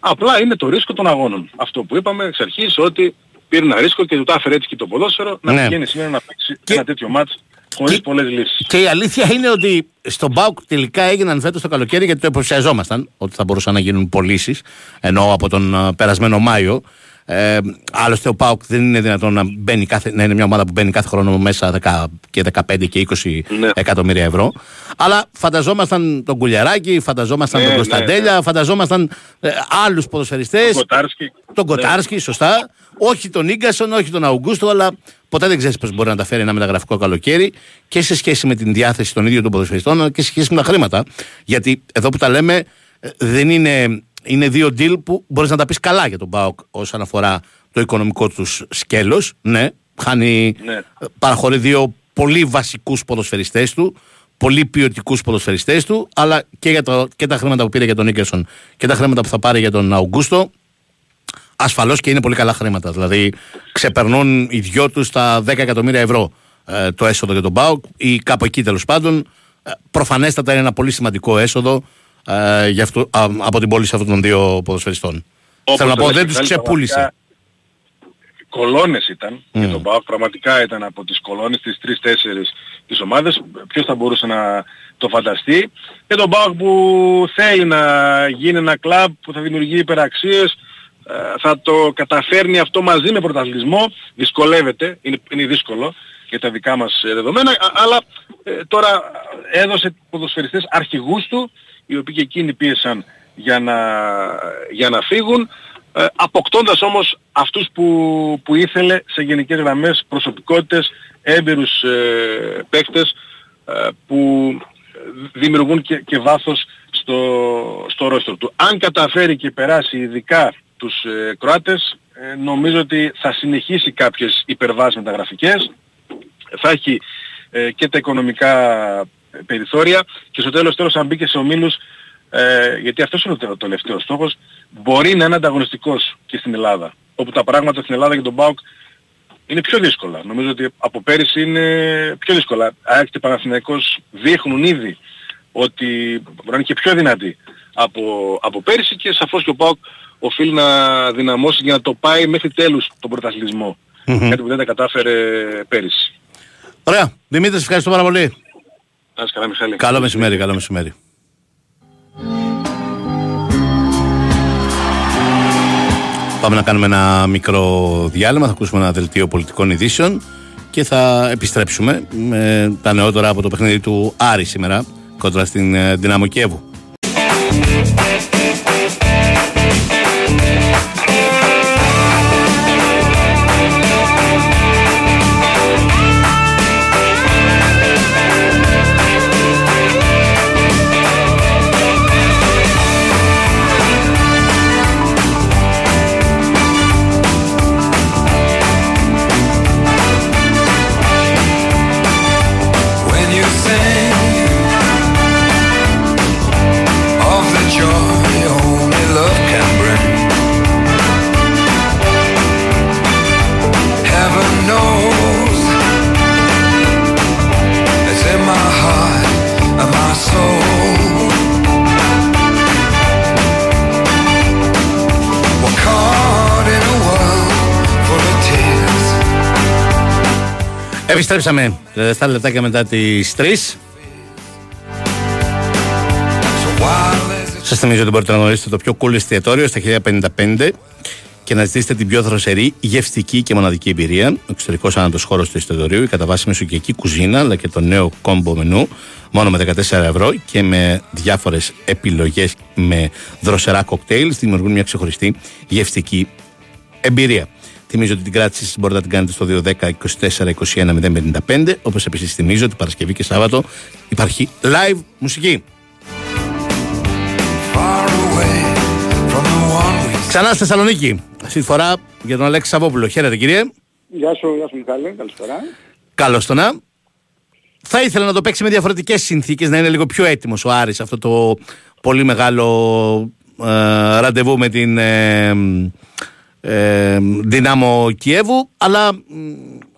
Απλά είναι το ρίσκο των αγώνων. Αυτό που είπαμε εξ αρχής ότι πήρε ένα ρίσκο και του τα έφερε έτσι και το ποδόσφαιρο να Ναι. πηγαίνει σήμερα να παίξει Και- ένα τέτοιο μάτς χωρίς και- πολλές λύσεις. Και η αλήθεια είναι ότι στον Μπάουκ τελικά έγιναν φέτος το καλοκαίρι γιατί το υποψιαζόμασταν ότι θα μπορούσαν να γίνουν πωλήσεις ενώ από τον ε, περασμένο Μάιο. Ε, άλλωστε ο Πάουκ δεν είναι δυνατόν να, μπαίνει κάθε, να είναι μια ομάδα που μπαίνει κάθε χρόνο μέσα 10 και 15 και 20 Ναι. εκατομμύρια ευρώ. Αλλά φανταζόμασταν τον Κουλιαράκη, φανταζόμασταν Ναι, τον ναι, Κωνσταντέλια, φανταζόμασταν ε, άλλους ποδοσφαιριστές. Ο Κοτάρσκι, Τον Κοτάρσκι, σωστά. Όχι τον Ίγκασον, όχι τον Αουγκούστο, αλλά ποτέ δεν ξέρεις πώς μπορεί να τα φέρει ένα μεταγραφικό καλοκαίρι και σε σχέση με την διάθεση των ίδιων των ποδοσφαιριστών, αλλά και σε σχέση με τα χρήματα. Γιατί εδώ που τα λέμε, ε, δεν είναι, είναι δύο deal που μπορείς να τα πεις καλά για τον Μπάουκ όσον αφορά το οικονομικό τους σκέλος. Ναι, χάνει, Ναι. ε, παραχωρεί δύο πολύ βασικούς ποδοσφαιριστές του, πολύ ποιοτικούς ποδοσφαιριστές του, αλλά και, για το, και τα χρήματα που πήρε για τον Νίκερσον και τα χρήματα που θα πάρει για τον Αουγκούστο, ασφαλώς και είναι πολύ καλά χρήματα. Δηλαδή ξεπερνούν οι δυο τους τα 10 εκατομμύρια ευρώ ε, το έσοδο για τον ΠΑΟΚ ή κάπου εκεί τέλος πάντων. Ε, προφανέστατα είναι ένα πολύ σημαντικό έσοδο ε, για αυτό, α, από την πώληση αυτών των δύο ποδοσφαιριστών. Όπως Θέλω να το πω, λες δεν και τους πάλι, ξεπούλησε. πραγματικά, κολόνες ήταν και τον ΠΑΟΚ πραγματικά ήταν από τις κολόνες τις 3-4 τις ομάδες ποιος θα μπορούσε να το φανταστεί. Και τον ΠΑΟΚ που θέλει να γίνει ένα κλαμπ που θα δημιουργεί υπεραξίες ε, θα το καταφέρνει αυτό μαζί με πρωταθλητισμό. Δυσκολεύεται, είναι, είναι δύσκολο για τα δικά μας ε, δεδομένα α- αλλά ε, τώρα έδωσε ποδοσφαιριστές αρχηγούς του οι οποίοι και εκείνοι πίεσαν για να, για να φύγουν ε, αποκτώντας όμως αυτούς που, που ήθελε σε γενικές γραμμές προσωπικότητες, έμπειρους ε, παίκτες ε, που δημιουργούν και, και βάθος στο, στο ρόστρο του. Αν καταφέρει και περάσει ειδικά τους ε, Κροάτες, ε, νομίζω ότι θα συνεχίσει κάποιες υπερβάσεις μεταγραφικές, θα έχει ε, και τα οικονομικά περιθώρια και στο τέλος τέλος αν μπήκε σε ομίλους ε, γιατί αυτός είναι ο τε- ο τελευταίος στόχος, μπορεί να είναι ανταγωνιστικός και στην Ελλάδα. Όπου τα πράγματα στην Ελλάδα για τον ΠΑΟΚ είναι πιο δύσκολα. Νομίζω ότι από πέρυσι είναι πιο δύσκολα. ΑΕΚ και Παναθηναϊκός δείχνουν ήδη ότι μπορεί να είναι και πιο δυνατοί από, από πέρυσι και σαφώς και ο ΠΑΟΚ οφείλει να δυναμώσει για να το πάει μέχρι τέλους τον πρωταθλητισμό. Κάτι που δεν τα κατάφερε πέρυσι. Ωραία. Δημήτρης, σε ευχαριστώ πάρα πολύ. Να είσαι καλά Μιχάλη. Καλό μεσημέρι, καλό μεσημέρι. Πάμε να κάνουμε ένα μικρό διάλειμμα, θα ακούσουμε ένα δελτίο πολιτικών ειδήσεων και θα επιστρέψουμε με τα νεότερα από το παιχνίδι του Άρη σήμερα κόντρα στην ε, Δυνάμο Κιέβου. Επιστρέψαμε 37 λεπτάκια μετά τις 3. So while there's a Σας θυμίζω ότι μπορείτε να γνωρίσετε το πιο cool εστιατόριο στα 1055 και να ζητήσετε την πιο δροσερή, γευστική και μοναδική εμπειρία. Ο εξωτερικός άνατο χώρος του εστιατορίου, η κατά βάση μεσογειακή κουζίνα, αλλά και το νέο κόμπο μενού, μόνο με 14 ευρώ και με διάφορες επιλογές με δροσερά κοκτέιλ, δημιουργούν μια ξεχωριστή γευστική εμπειρία. Θυμίζω ότι την κράτηση σας μπορείτε να την κάνετε στο 210 24 21 055. Όπως επίσης θυμίζω ότι Παρασκευή και Σάββατο υπάρχει live μουσική. far away from the one we Ξανά στη Θεσσαλονίκη. Αυτή τη φορά για τον Αλέξη Σαββόπουλο. Χαίρετε κύριε. Γεια σου, γεια σου Μιχάλη, καλησπέρα. Καλώς το να. Θα ήθελα να το παίξει με διαφορετικές συνθήκες, να είναι λίγο πιο έτοιμος ο Άρης αυτό το πολύ μεγάλο ε, ραντεβού με την ε, ε, Δυνάμο Κιέβου. Αλλά μ,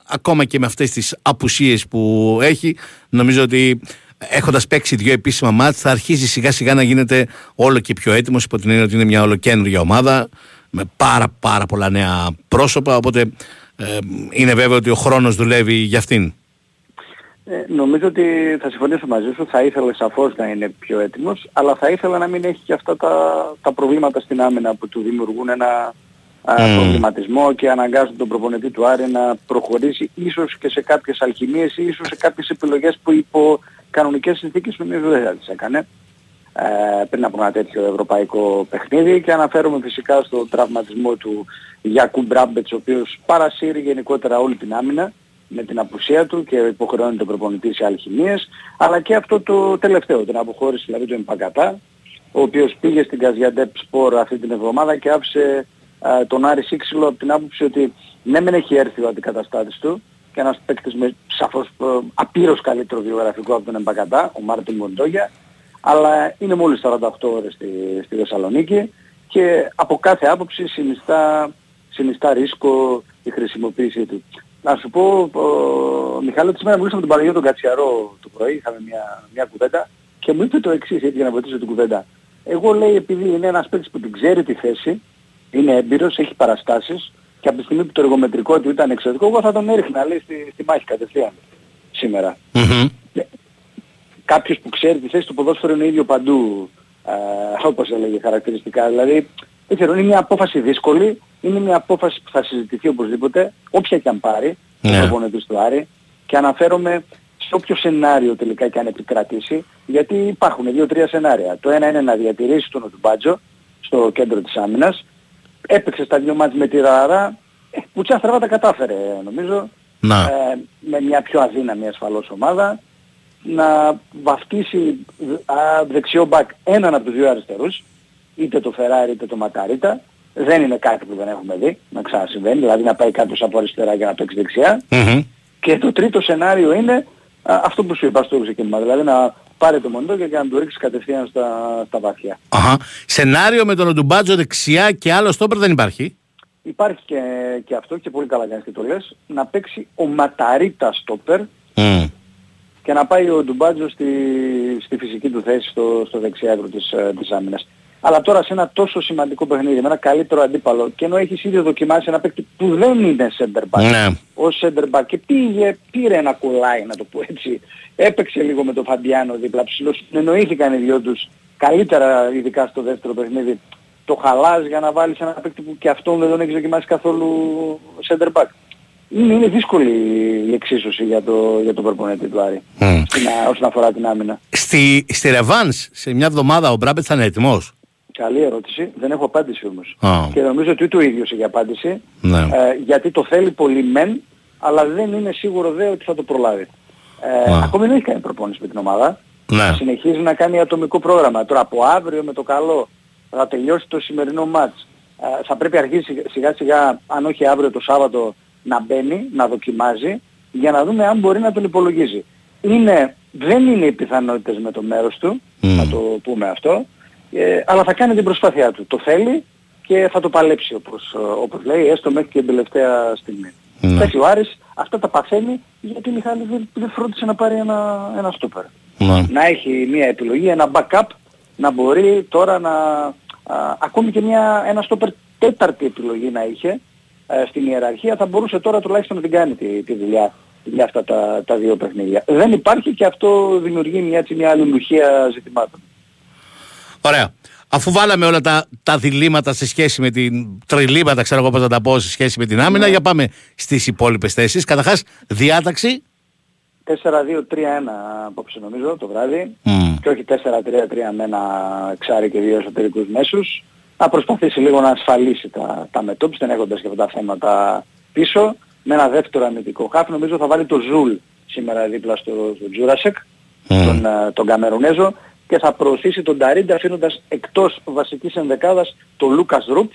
ακόμα και με αυτές τις απουσίες που έχει, νομίζω ότι έχοντας παίξει δύο επίσημα μάτς θα αρχίσει σιγά σιγά να γίνεται όλο και πιο έτοιμος υπό την έννοια ότι είναι μια ολοκένουργια ομάδα με πάρα πάρα πολλά νέα πρόσωπα. Οπότε ε, είναι βέβαιο ότι ο χρόνος δουλεύει για αυτήν. Ε, νομίζω ότι θα συμφωνήσω μαζί σου, θα ήθελα σαφώς να είναι πιο έτοιμος, αλλά θα ήθελα να μην έχει και αυτά τα, τα προβλήματα στην άμυνα που του δημιουργούν ένα α, Μμμ. προβληματισμό και αναγκάζουν τον προπονητή του Άρη να προχωρήσει ίσως και σε κάποιες αλχημίες ή ίσως σε κάποιες επιλογές που υπό κανονικές συνθήκες νομίζω δεν θα τις έκανε ε, πριν από ένα τέτοιο ευρωπαϊκό παιχνίδι και αναφέρομαι φυσικά στον τραυματισμό του Γιακού Μπράμπετς ο οποίος παρασύρει γενικότερα όλη την άμυνα με την απουσία του και υποχρεώνει τον προπονητή σε αλχημίες αλλά και αυτό το τελευταίο, την αποχώρηση δηλαδή του Εμπαγκατά ο οποίος πήγε στην Καζιαντέπ Σπορ αυτή την εβδομάδα και άφησε ε, τον Άρη Σίξυλο από την άποψη ότι ναι μεν έχει έρθει ο αντικαταστάτης του και ένας παίκτης με σαφώς ε, απείρως καλύτερο βιογραφικό από τον Εμπαγκατά, ο Μάρτιν Μοντόγια αλλά είναι μόλις 48 ώρες στη, στη Θεσσαλονίκη και από κάθε άποψη συνιστά, συνιστά ρίσκο η χρησιμοποίησή του. Να σου πω, ο, Μιχάλη, ότι σήμερα μιλήσαμε με τον Παναγιώτο τον Κατσιαρό το πρωί, είχαμε μια, μια κουβέντα και μου είπε το εξής, έτσι για να βοηθήσω την κουβέντα. Εγώ λέει επειδή είναι ένας παίκτης που την ξέρει τη θέση, είναι έμπειρος, έχει παραστάσεις, και από τη στιγμή που το εργομετρικό του ήταν εξαιρετικό, εγώ θα τον έριχνα λέει, στη, στη μάχη κατευθείαν σήμερα. Μμμ. Κάποιος που ξέρει τη θέση του ποδόσφαιρου είναι ίδιο παντού, ε, όπως έλεγε χαρακτηριστικά. Δηλαδή, δεν ξέρω, είναι μια απόφαση δύσκολη, είναι μια απόφαση που θα συζητηθεί οπωσδήποτε, όποια και αν πάρει, Ναι. ο προπονητής του Άρη, και αναφέρομαι σε όποιο σενάριο τελικά και αν επικρατήσει, γιατί υπάρχουν δύο-τρία σενάρια. Το ένα είναι να διατηρήσει τον Οτουμπάτζο στο κέντρο της άμυνας, έπαιξε στα δύο μάτς με τη Ραρά, ε, πουτσιά στραβά τα κατάφερε νομίζω, Να. ε, με μια πιο αδύναμη ασφαλώς ομάδα, να βαφτίσει α, δεξιό μπακ έναν από τους δύο αριστερούς, είτε το Φεράρι είτε το Μακαρίτα. Δεν είναι κάτι που δεν έχουμε δει να ξανασυμβαίνει, δηλαδή να πάει κάποιος από αριστερά για να παίξει δεξιά. Μμμ. Και το τρίτο σενάριο είναι α, αυτό που σου είπα στο ξεκίνημα, δηλαδή να πάρει το μοντό και να το ρίξεις κατευθείαν στα, στα βαθιά. Αχα. Σενάριο με τον Οντουμπάτζο δεξιά και άλλο στόπερ δεν υπάρχει; Υπάρχει και, και αυτό και πολύ καλά κάνεις και το λες, να παίξει ο Ματαρίτα στόπερ Μμ. και να πάει ο Ντουμπάτζο στη, στη φυσική του θέση στο, στο δεξιά άκρο της, ε, της άμυνας. Αλλά τώρα σε ένα τόσο σημαντικό παιχνίδι, με ένα καλύτερο αντίπαλο και ενώ έχεις ήδη δοκιμάσει ένα παίκτη που δεν είναι center back, Ναι. ως center back και πήγε, πήρε ένα κολλάι να το πω έτσι, έπαιξε λίγο με τον Φαντιάνο δίπλα, ψηλός, εννοήθηκαν οι δυο τους καλύτερα ειδικά στο δεύτερο παιχνίδι. Το χαλάς για να βάλεις ένα παίκτη που και αυτόν δεν τον έχεις δοκιμάσει καθόλου center back. Είναι, είναι δύσκολη η εξίσωση για το, για τον προπονητή του Άρη Μμ. στην, α, όσον αφορά την άμυνα. Στη, στη Ρεβάνς σε μια εβδομάδα ο Μπράμπετ θα είναι έτοιμος; Καλή ερώτηση. Δεν έχω απάντηση όμως. Α. Και νομίζω ότι ούτε ο ίδιος έχει απάντηση. Ναι. Ε, γιατί το θέλει πολύ μεν, αλλά δεν είναι σίγουρο δε ότι θα το προλάβει. Ε, Α. ακόμη δεν έχει κάνει προπόνηση με την ομάδα. Ναι. Συνεχίζει να κάνει ατομικό πρόγραμμα. Τώρα από αύριο με το καλό θα τελειώσει το σημερινό μάτς. Ε, θα πρέπει αρχίσει σιγά σιγά, αν όχι αύριο το Σάββατο, να μπαίνει, να δοκιμάζει, για να δούμε αν μπορεί να τον υπολογίζει. Είναι, δεν είναι οι πιθανότητες με το μέρος του, Μμ. να το πούμε αυτό, ε, αλλά θα κάνει την προσπάθειά του. Το θέλει και θα το παλέψει όπως, ε, όπως λέει, έστω μέχρι και την τελευταία στιγμή. Ναι. Εντάξει, ο Άρης αυτά τα παθαίνει γιατί ο Μιχάλης δεν, δεν φρόντισε να πάρει ένα, ένα στόπερ Ναι. να έχει μια επιλογή, ένα backup, να μπορεί τώρα να... Α, ακόμη και μια, ένα στόπερ τέταρτη επιλογή να είχε ε, στην ιεραρχία θα μπορούσε τώρα τουλάχιστον να την κάνει τη, τη δουλειά για αυτά τα, τα δύο παιχνίδια. Δεν υπάρχει και αυτό δημιουργεί μια, έτσι, μια αλληλουχία ζητημάτων. Ωραία. Αφού βάλαμε όλα τα, τα διλήμματα σε σχέση με την τριλήματα, ξέρω εγώ πώς να τα πω, σε σχέση με την άμυνα, για πάμε στις υπόλοιπες θέσεις. Καταρχάς, διάταξη. 4-2-3-1 απόψε νομίζω το βράδυ Μμ. και όχι 4-3-3 με ένα εξάρι και δύο εσωτερικούς μέσους να προσπαθήσει λίγο να ασφαλίσει τα, τα μετόπισθεν δεν έχοντας και αυτά τα θέματα πίσω με ένα δεύτερο αμυντικό χάφ νομίζω θα βάλει το Ζουλ σήμερα δίπλα στο, στο Τζούρασεκ Μμ. τον, ε, τον Καμερουνέζο και θα προωθήσει τον Ταρίντα αφήνοντας εκτός βασικής ενδεκάδας τον Λούκας Ρουπ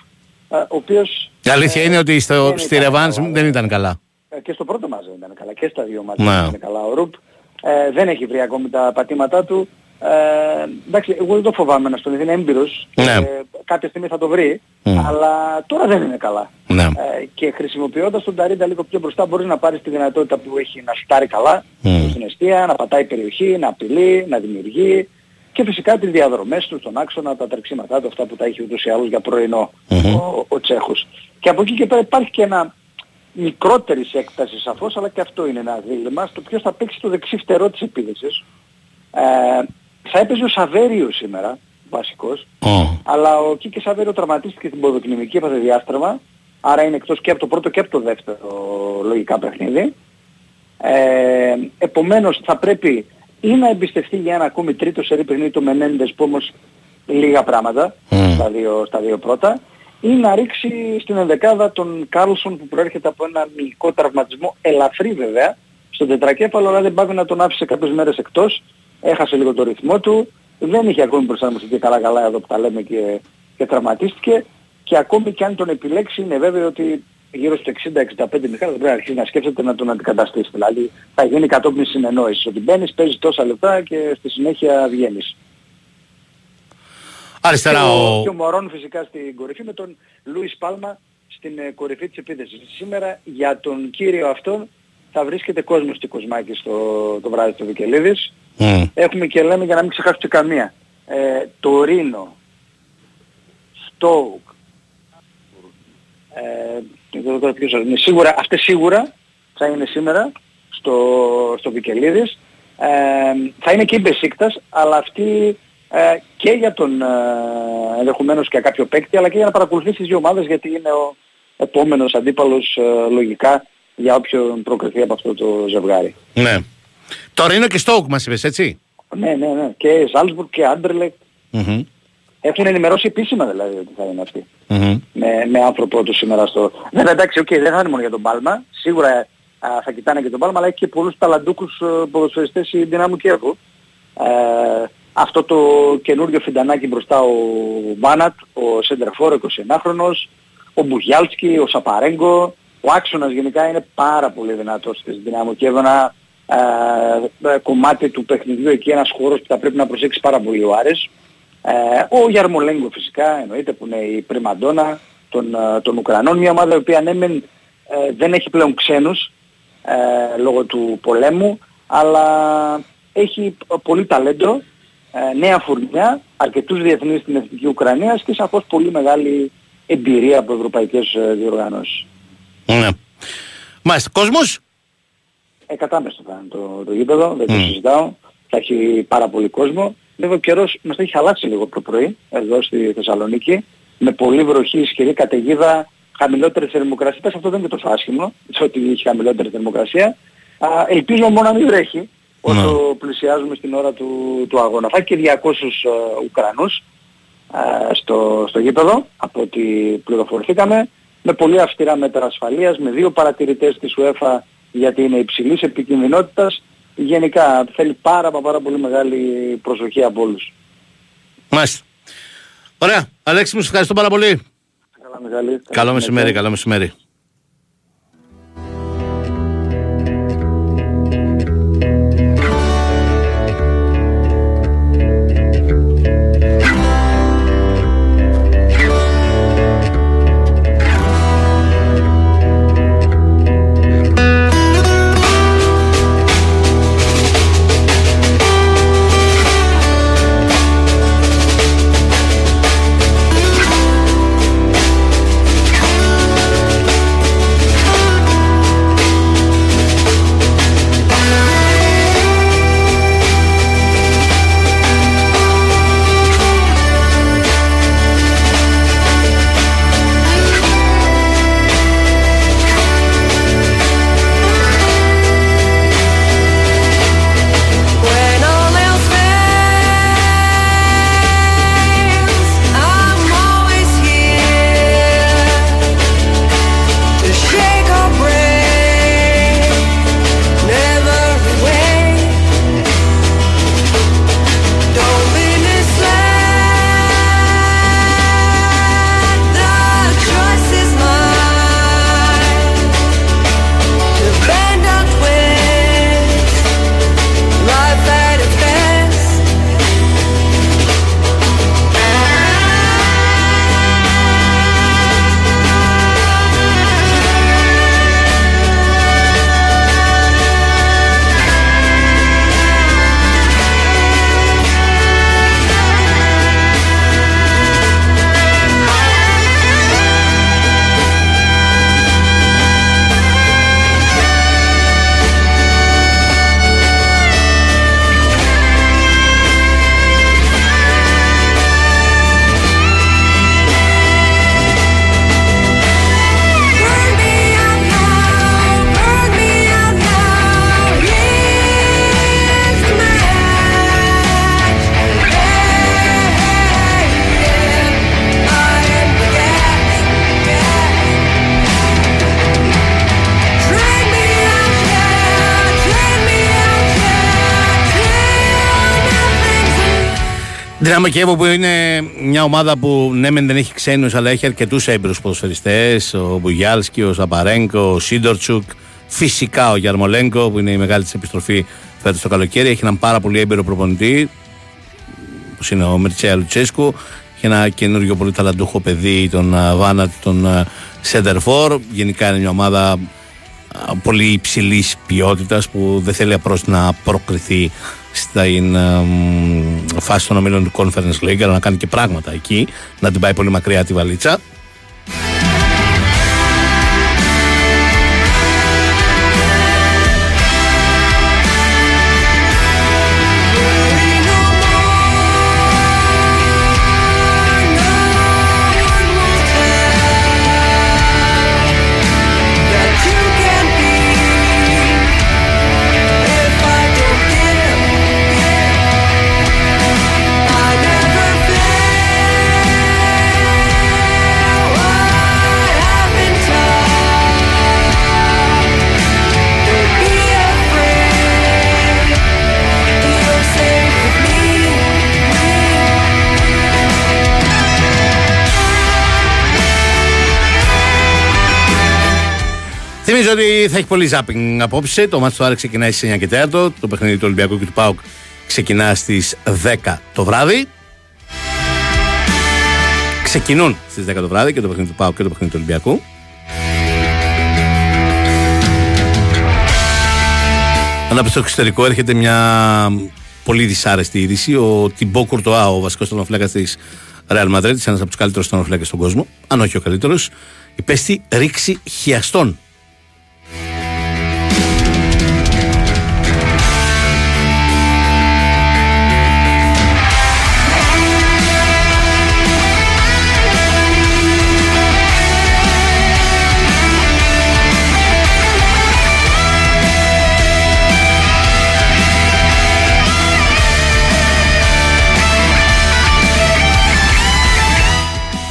ε, ο οποίος Η αλήθεια ε, είναι ότι στο, δεν στη ήταν ρεβάνς καλά, δεν ήταν καλά. ε, και στο πρώτο μάτς δεν ήταν καλά και στα δύο μάτς Ναι. δεν ήταν καλά ο Ρουπ. Ε, δεν έχει βρει ακόμη τα πατήματά του. Ε, εντάξει, εγώ δεν το φοβάμαι να στον είναι έμπειρος. Ναι. Ε, κάποια στιγμή θα το βρει. Μμ. Αλλά τώρα δεν είναι καλά. Ναι. Ε, και χρησιμοποιώντας τον Ταρίντα λίγο πιο μπροστά μπορείς να πάρεις τη δυνατότητα που έχει να στάρει καλά Μμ. στην αιστεία, να πατάει περιοχή, να απειλεί, να δημιουργεί και φυσικά τις διαδρομές του στον άξονα, τα τρεξίματά του, αυτά που τα έχει ούτως ή άλλως για πρωινό Μμμ. ο, ο Τσέχος. Και από εκεί και πέρα υπάρχει και ένα μικρότερης έκτασης σαφώς, αλλά και αυτό είναι ένα δίλημα, στο ποιος θα παίξει το δεξί φτερό της επίδεσης. Ε, θα έπαιζε ο Σαβέριο σήμερα, βασικός, Ω. αλλά ο Κίκης Σαβέριο τραυματίστηκε στην ποδοκνημική, έπαθε διάστρεμα, άρα είναι εκτός και από το πρώτο και από το δεύτερο λογικά παιχνίδι. Ε, επομένως θα πρέπει ή να εμπιστευτεί για ένα ακόμη τρίτο σερί παιχνίδι το Μενέντες που όμως λίγα πράγματα Μμ. στα, δύο, στα δύο πρώτα ή να ρίξει στην ενδεκάδα τον Κάρλσον που προέρχεται από ένα μυϊκό τραυματισμό ελαφρύ βέβαια στον τετρακέφαλο αλλά δεν παύει να τον άφησε κάποιες μέρες εκτός έχασε λίγο το ρυθμό του δεν είχε ακόμη προσαρμοστεί και καλά καλά εδώ που τα λέμε και, και τραυματίστηκε και ακόμη και αν τον επιλέξει είναι βέβαιο ότι γύρω στο 60-65 Μιχάλη δεν πρέπει να αρχίσει να σκέφτεται να τον αντικαταστήσει. Δηλαδή θα γίνει κατόπιν συνεννόησης ότι μπαίνεις, παίζεις τόσα λεπτά και στη συνέχεια βγαίνεις. Αριστερά και, ο, ο... και ο Μωρόν φυσικά στην κορυφή με τον Λούις Πάλμα στην ε, κορυφή της επίθεσης. Σήμερα για τον κύριο αυτό θα βρίσκεται κόσμος στη Κοσμάκη στο, το βράδυ του Βικελίδης. Μμ. Έχουμε και λέμε για να μην ξεχάσετε καμία. Ε, το Ρήνο, Στόουκ, Ε, δεν ξέρω τώρα ποιος είναι. Σίγουρα, αυτές σίγουρα θα είναι σήμερα στο, στο Βικελίδης. Ε, θα είναι και η Μπεσίκτας, αλλά αυτή ε, και για τον ε, ενδεχομένως και κάποιο παίκτη, αλλά και για να παρακολουθήσεις τις δύο ομάδες, γιατί είναι ο επόμενος αντίπαλος ε, λογικά για όποιον προκριθεί από αυτό το ζευγάρι. Ναι. Τώρα είναι και Στόουκ μας είπες, έτσι; Ναι, ναι, ναι. Και Σάλτσμπουργκ και Άντερλεχτ Μμμ. Έχουν ενημερώσει επίσημα δηλαδή ότι θα είναι αυτοί. Μμμ. με, με άνθρωπό τους σήμερα στο... Βέβαια εντάξει, οκ, δεν θα είναι μόνο για τον Πάλμα. Σίγουρα α, θα κοιτάνε και τον Πάλμα, αλλά έχει και πολλούς ταλαντούκους ε, ποδοσφαιριστές η Δυνάμου Κιέβου. Ε, αυτό το καινούριο φιντανάκι μπροστά ο Μπάνατ, ο Σεντερφόρ, 21χρονος, ο Μπουγιάλσκι, ο Σαπαρέγκο, ο άξονας γενικά είναι πάρα πολύ δυνατός της Δυνάμου Κιέβου, ένα ε, ε, κομμάτι του παιχνιδιού εκεί, ένας χώρος που θα πρέπει να προσέξει πάρα πολύ ο Άρης. Ε, ο Γιαρμολέγκο φυσικά εννοείται που είναι η πριμαντόνα των, ε, των Ουκρανών, μια ομάδα η οποία ναι μεν, ε, δεν έχει πλέον ξένους ε, λόγω του πολέμου, αλλά έχει πολύ ταλέντο, ε, νέα φουρνιά, αρκετούς διεθνείς στην Εθνική Ουκρανία και σαφώς πολύ μεγάλη εμπειρία από ευρωπαϊκές ε, διοργανώσεις. Ναι. Μάλιστα. Κόσμος; Ε, κατάμεστο θα είναι το, το γήπεδο, δεν το Μμ. συζητάω. Θα έχει πάρα πολύ κόσμο. Βέβαια ο καιρός μας έχει αλλάξει λίγο το πρωί, εδώ στη Θεσσαλονίκη, με πολύ βροχή, ισχυρή καταιγίδα, χαμηλότερη θερμοκρασία. Πες αυτό δεν είναι και τόσο άσχημο, σε ότι έχει χαμηλότερη θερμοκρασία. Α, ελπίζω μόνο να μην βρέχει όσο πλησιάζουμε στην ώρα του, του αγώνα. Θα έχει και 200 ε, Ουκρανούς ε, στο, στο γήπεδο, από ό,τι πληροφορηθήκαμε, με πολύ αυστηρά μέτρα ασφαλείας, με δύο παρατηρητές της UEFA γιατί είναι υψηλής επικινδυνότητας. Γενικά θέλει πάρα μα πάρα πολύ μεγάλη προσοχή από όλους. Μάλιστα. Ωραία. Αλέξη μου, σε ευχαριστώ πάρα πολύ. Καλά μεγάλη. Καλό μεσημέρι, καλό μεσημέρι. Left. Δυναμό Κιέβο που είναι μια ομάδα που ναι μεν δεν έχει ξένους αλλά έχει αρκετούς έμπειρους ποδοσφαιριστές ο Μπουγιάλσκι, ο Σαπαρέγκο, ο Σίντορτσουκ φυσικά ο Γιαρμολέγκο που είναι η μεγάλη της επιστροφή φέτος το καλοκαίρι έχει έναν πάρα πολύ έμπειρο προπονητή όπως είναι ο Μερτσέα Λουτσέσκου και ένα καινούργιο πολύ ταλαντούχο παιδί τον α, Βάνατ, τον Σέντερφορ γενικά είναι μια ομάδα α, πολύ υψηλής ποιότητας που δεν θέλει απλώς να προκριθεί στην ε, μ, φάση των ομίλων του Conference League αλλά να κάνει και πράγματα εκεί, να την πάει πολύ μακριά τη βαλίτσα. Θυμίζω ότι θα έχει πολύ ζάπινγκ απόψε. Το μάτι του Άρη ξεκινάει στις 9 και 4. Το παιχνίδι του Ολυμπιακού και του Πάουκ ξεκινά στις 10 το βράδυ. Ξεκινούν στις 10 το βράδυ και το παιχνίδι του Πάουκ και το παιχνίδι του Ολυμπιακού. Αλλά από το εξωτερικό έρχεται μια πολύ δυσάρεστη είδηση. Ο Τιμπό Κουρτοά, ο βασικός τερματοφύλακα της Real Madrid, ένας από τους καλύτερους τερματοφύλακε στον κόσμο, αν όχι ο καλύτερος, υπέστη ρήξη χιαστών.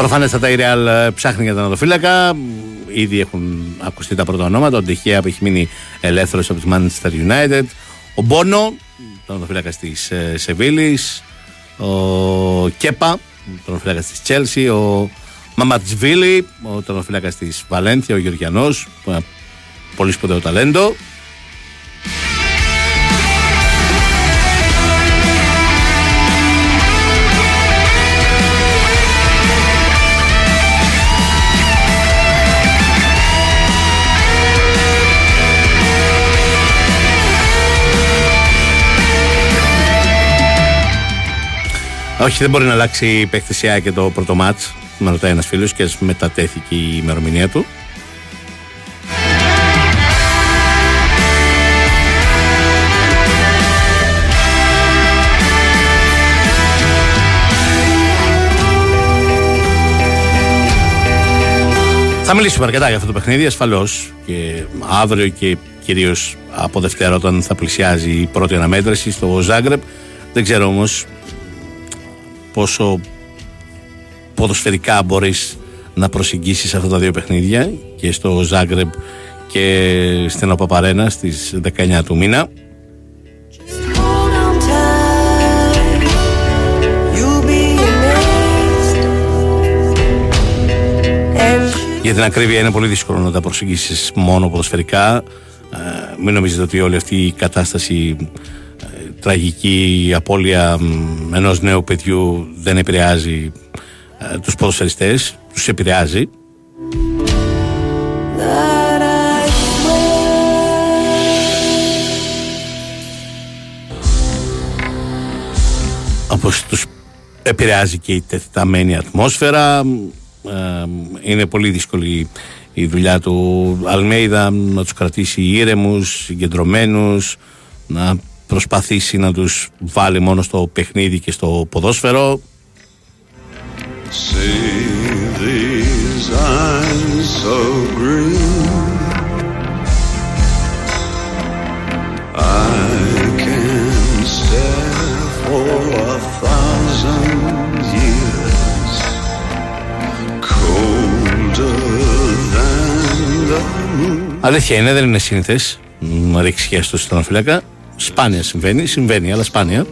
Προφανέστατα η Real ε, ψάχνει για τον οδοφύλακα. Ήδη έχουν ακουστεί τα πρώτα ονόματα. Ο Ντεχέα που έχει μείνει ελεύθερος από τη Manchester United. Ο Μπόνο, τον οδοφύλακα της Σεβίλης. Ο Κέπα, τον οδοφύλακα της Chelsea. Ο Μαματσβίλη, ο τερματοφύλακα της Βαλένθια, ο Γεωργιανός. Πολύ σπουδαίο ταλέντο. Όχι, δεν μπορεί να αλλάξει η παιχτησιά και το πρώτο μάτς. Με ρωτάει ένας φίλος και μετατέθηκε η ημερομηνία του. Θα μιλήσουμε αρκετά για αυτό το παιχνίδι, ασφαλώς. Και αύριο και κυρίως από Δευτέρα, όταν θα πλησιάζει η πρώτη αναμέτρηση στο Ζάγκρεπ. Δεν ξέρω όμως πόσο ποδοσφαιρικά μπορείς να προσεγγίσεις αυτά τα δύο παιχνίδια και στο Ζάγκρεπ και στην Οπαπαρένα στις 19 του μήνα. Hold on tight, you'll be amazed. And Για την ακρίβεια είναι πολύ δύσκολο να τα προσεγγίσεις μόνο ποδοσφαιρικά. Ε, μην νομίζετε ότι όλη αυτή η κατάσταση ε, τραγική η απώλεια μ, ενός νέου παιδιού δεν επηρεάζει ε, τους ποδοσφαιριστές, τους επηρεάζει. that I όπως τους επηρεάζει και η τεθταμένη ατμόσφαιρα Ε, είναι πολύ δύσκολη η δουλειά του Αλμέιδα να τους κρατήσει ήρεμους, συγκεντρωμένους να προσπαθήσει να τους βάλει μόνο στο παιχνίδι και στο ποδόσφαιρο See these eyes so green. I can stare for a thousand years, colder than the moon. Αλήθεια είναι, δεν είναι σύνηθες να ρίξει χέρι στο στενοφύλακα Σπάνια συμβαίνει, συμβαίνει αλλά σπάνια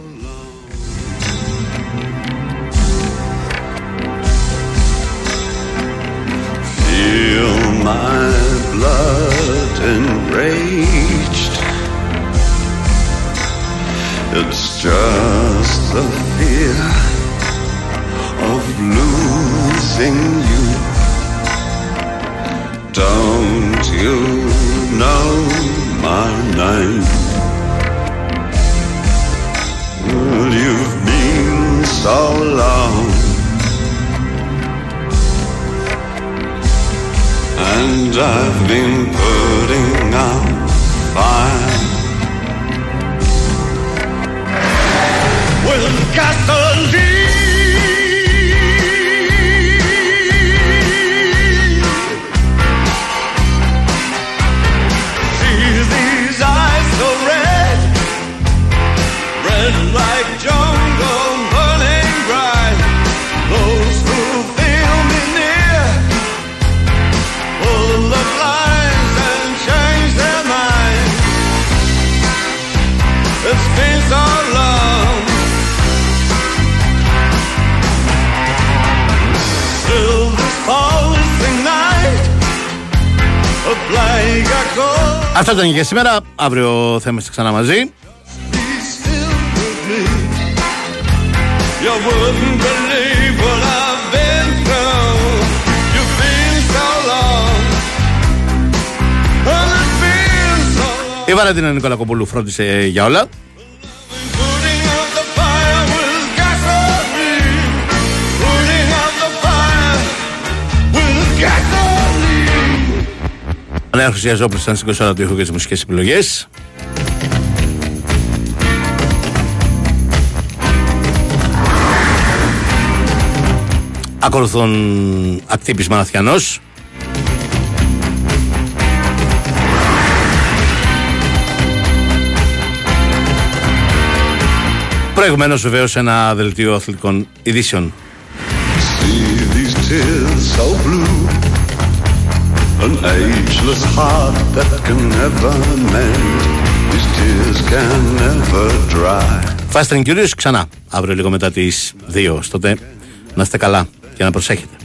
ήταν και για σήμερα. Αύριο θα είμαστε ξανά μαζί. You wouldn't believe what I've been through. You've been so long. And it's been so long. Η Βαλαντίνα Νικολακοπούλου φρόντισε για όλα. Αλέαρχος Ιαζόπουλος ήταν στην 24 του ήχου και τις μουσικές επιλογές. Ακολουθούν ακτύπης Μαναθιανός. Προηγουμένως βεβαίως ένα δελτίο αθλητικών ειδήσεων. See these tears so blue. An ageless heart that can never mend. These tears can never dry. Fast and Curious ξανά αύριο λίγο μετά τις 2. Τότε να είστε καλά και να προσέχετε.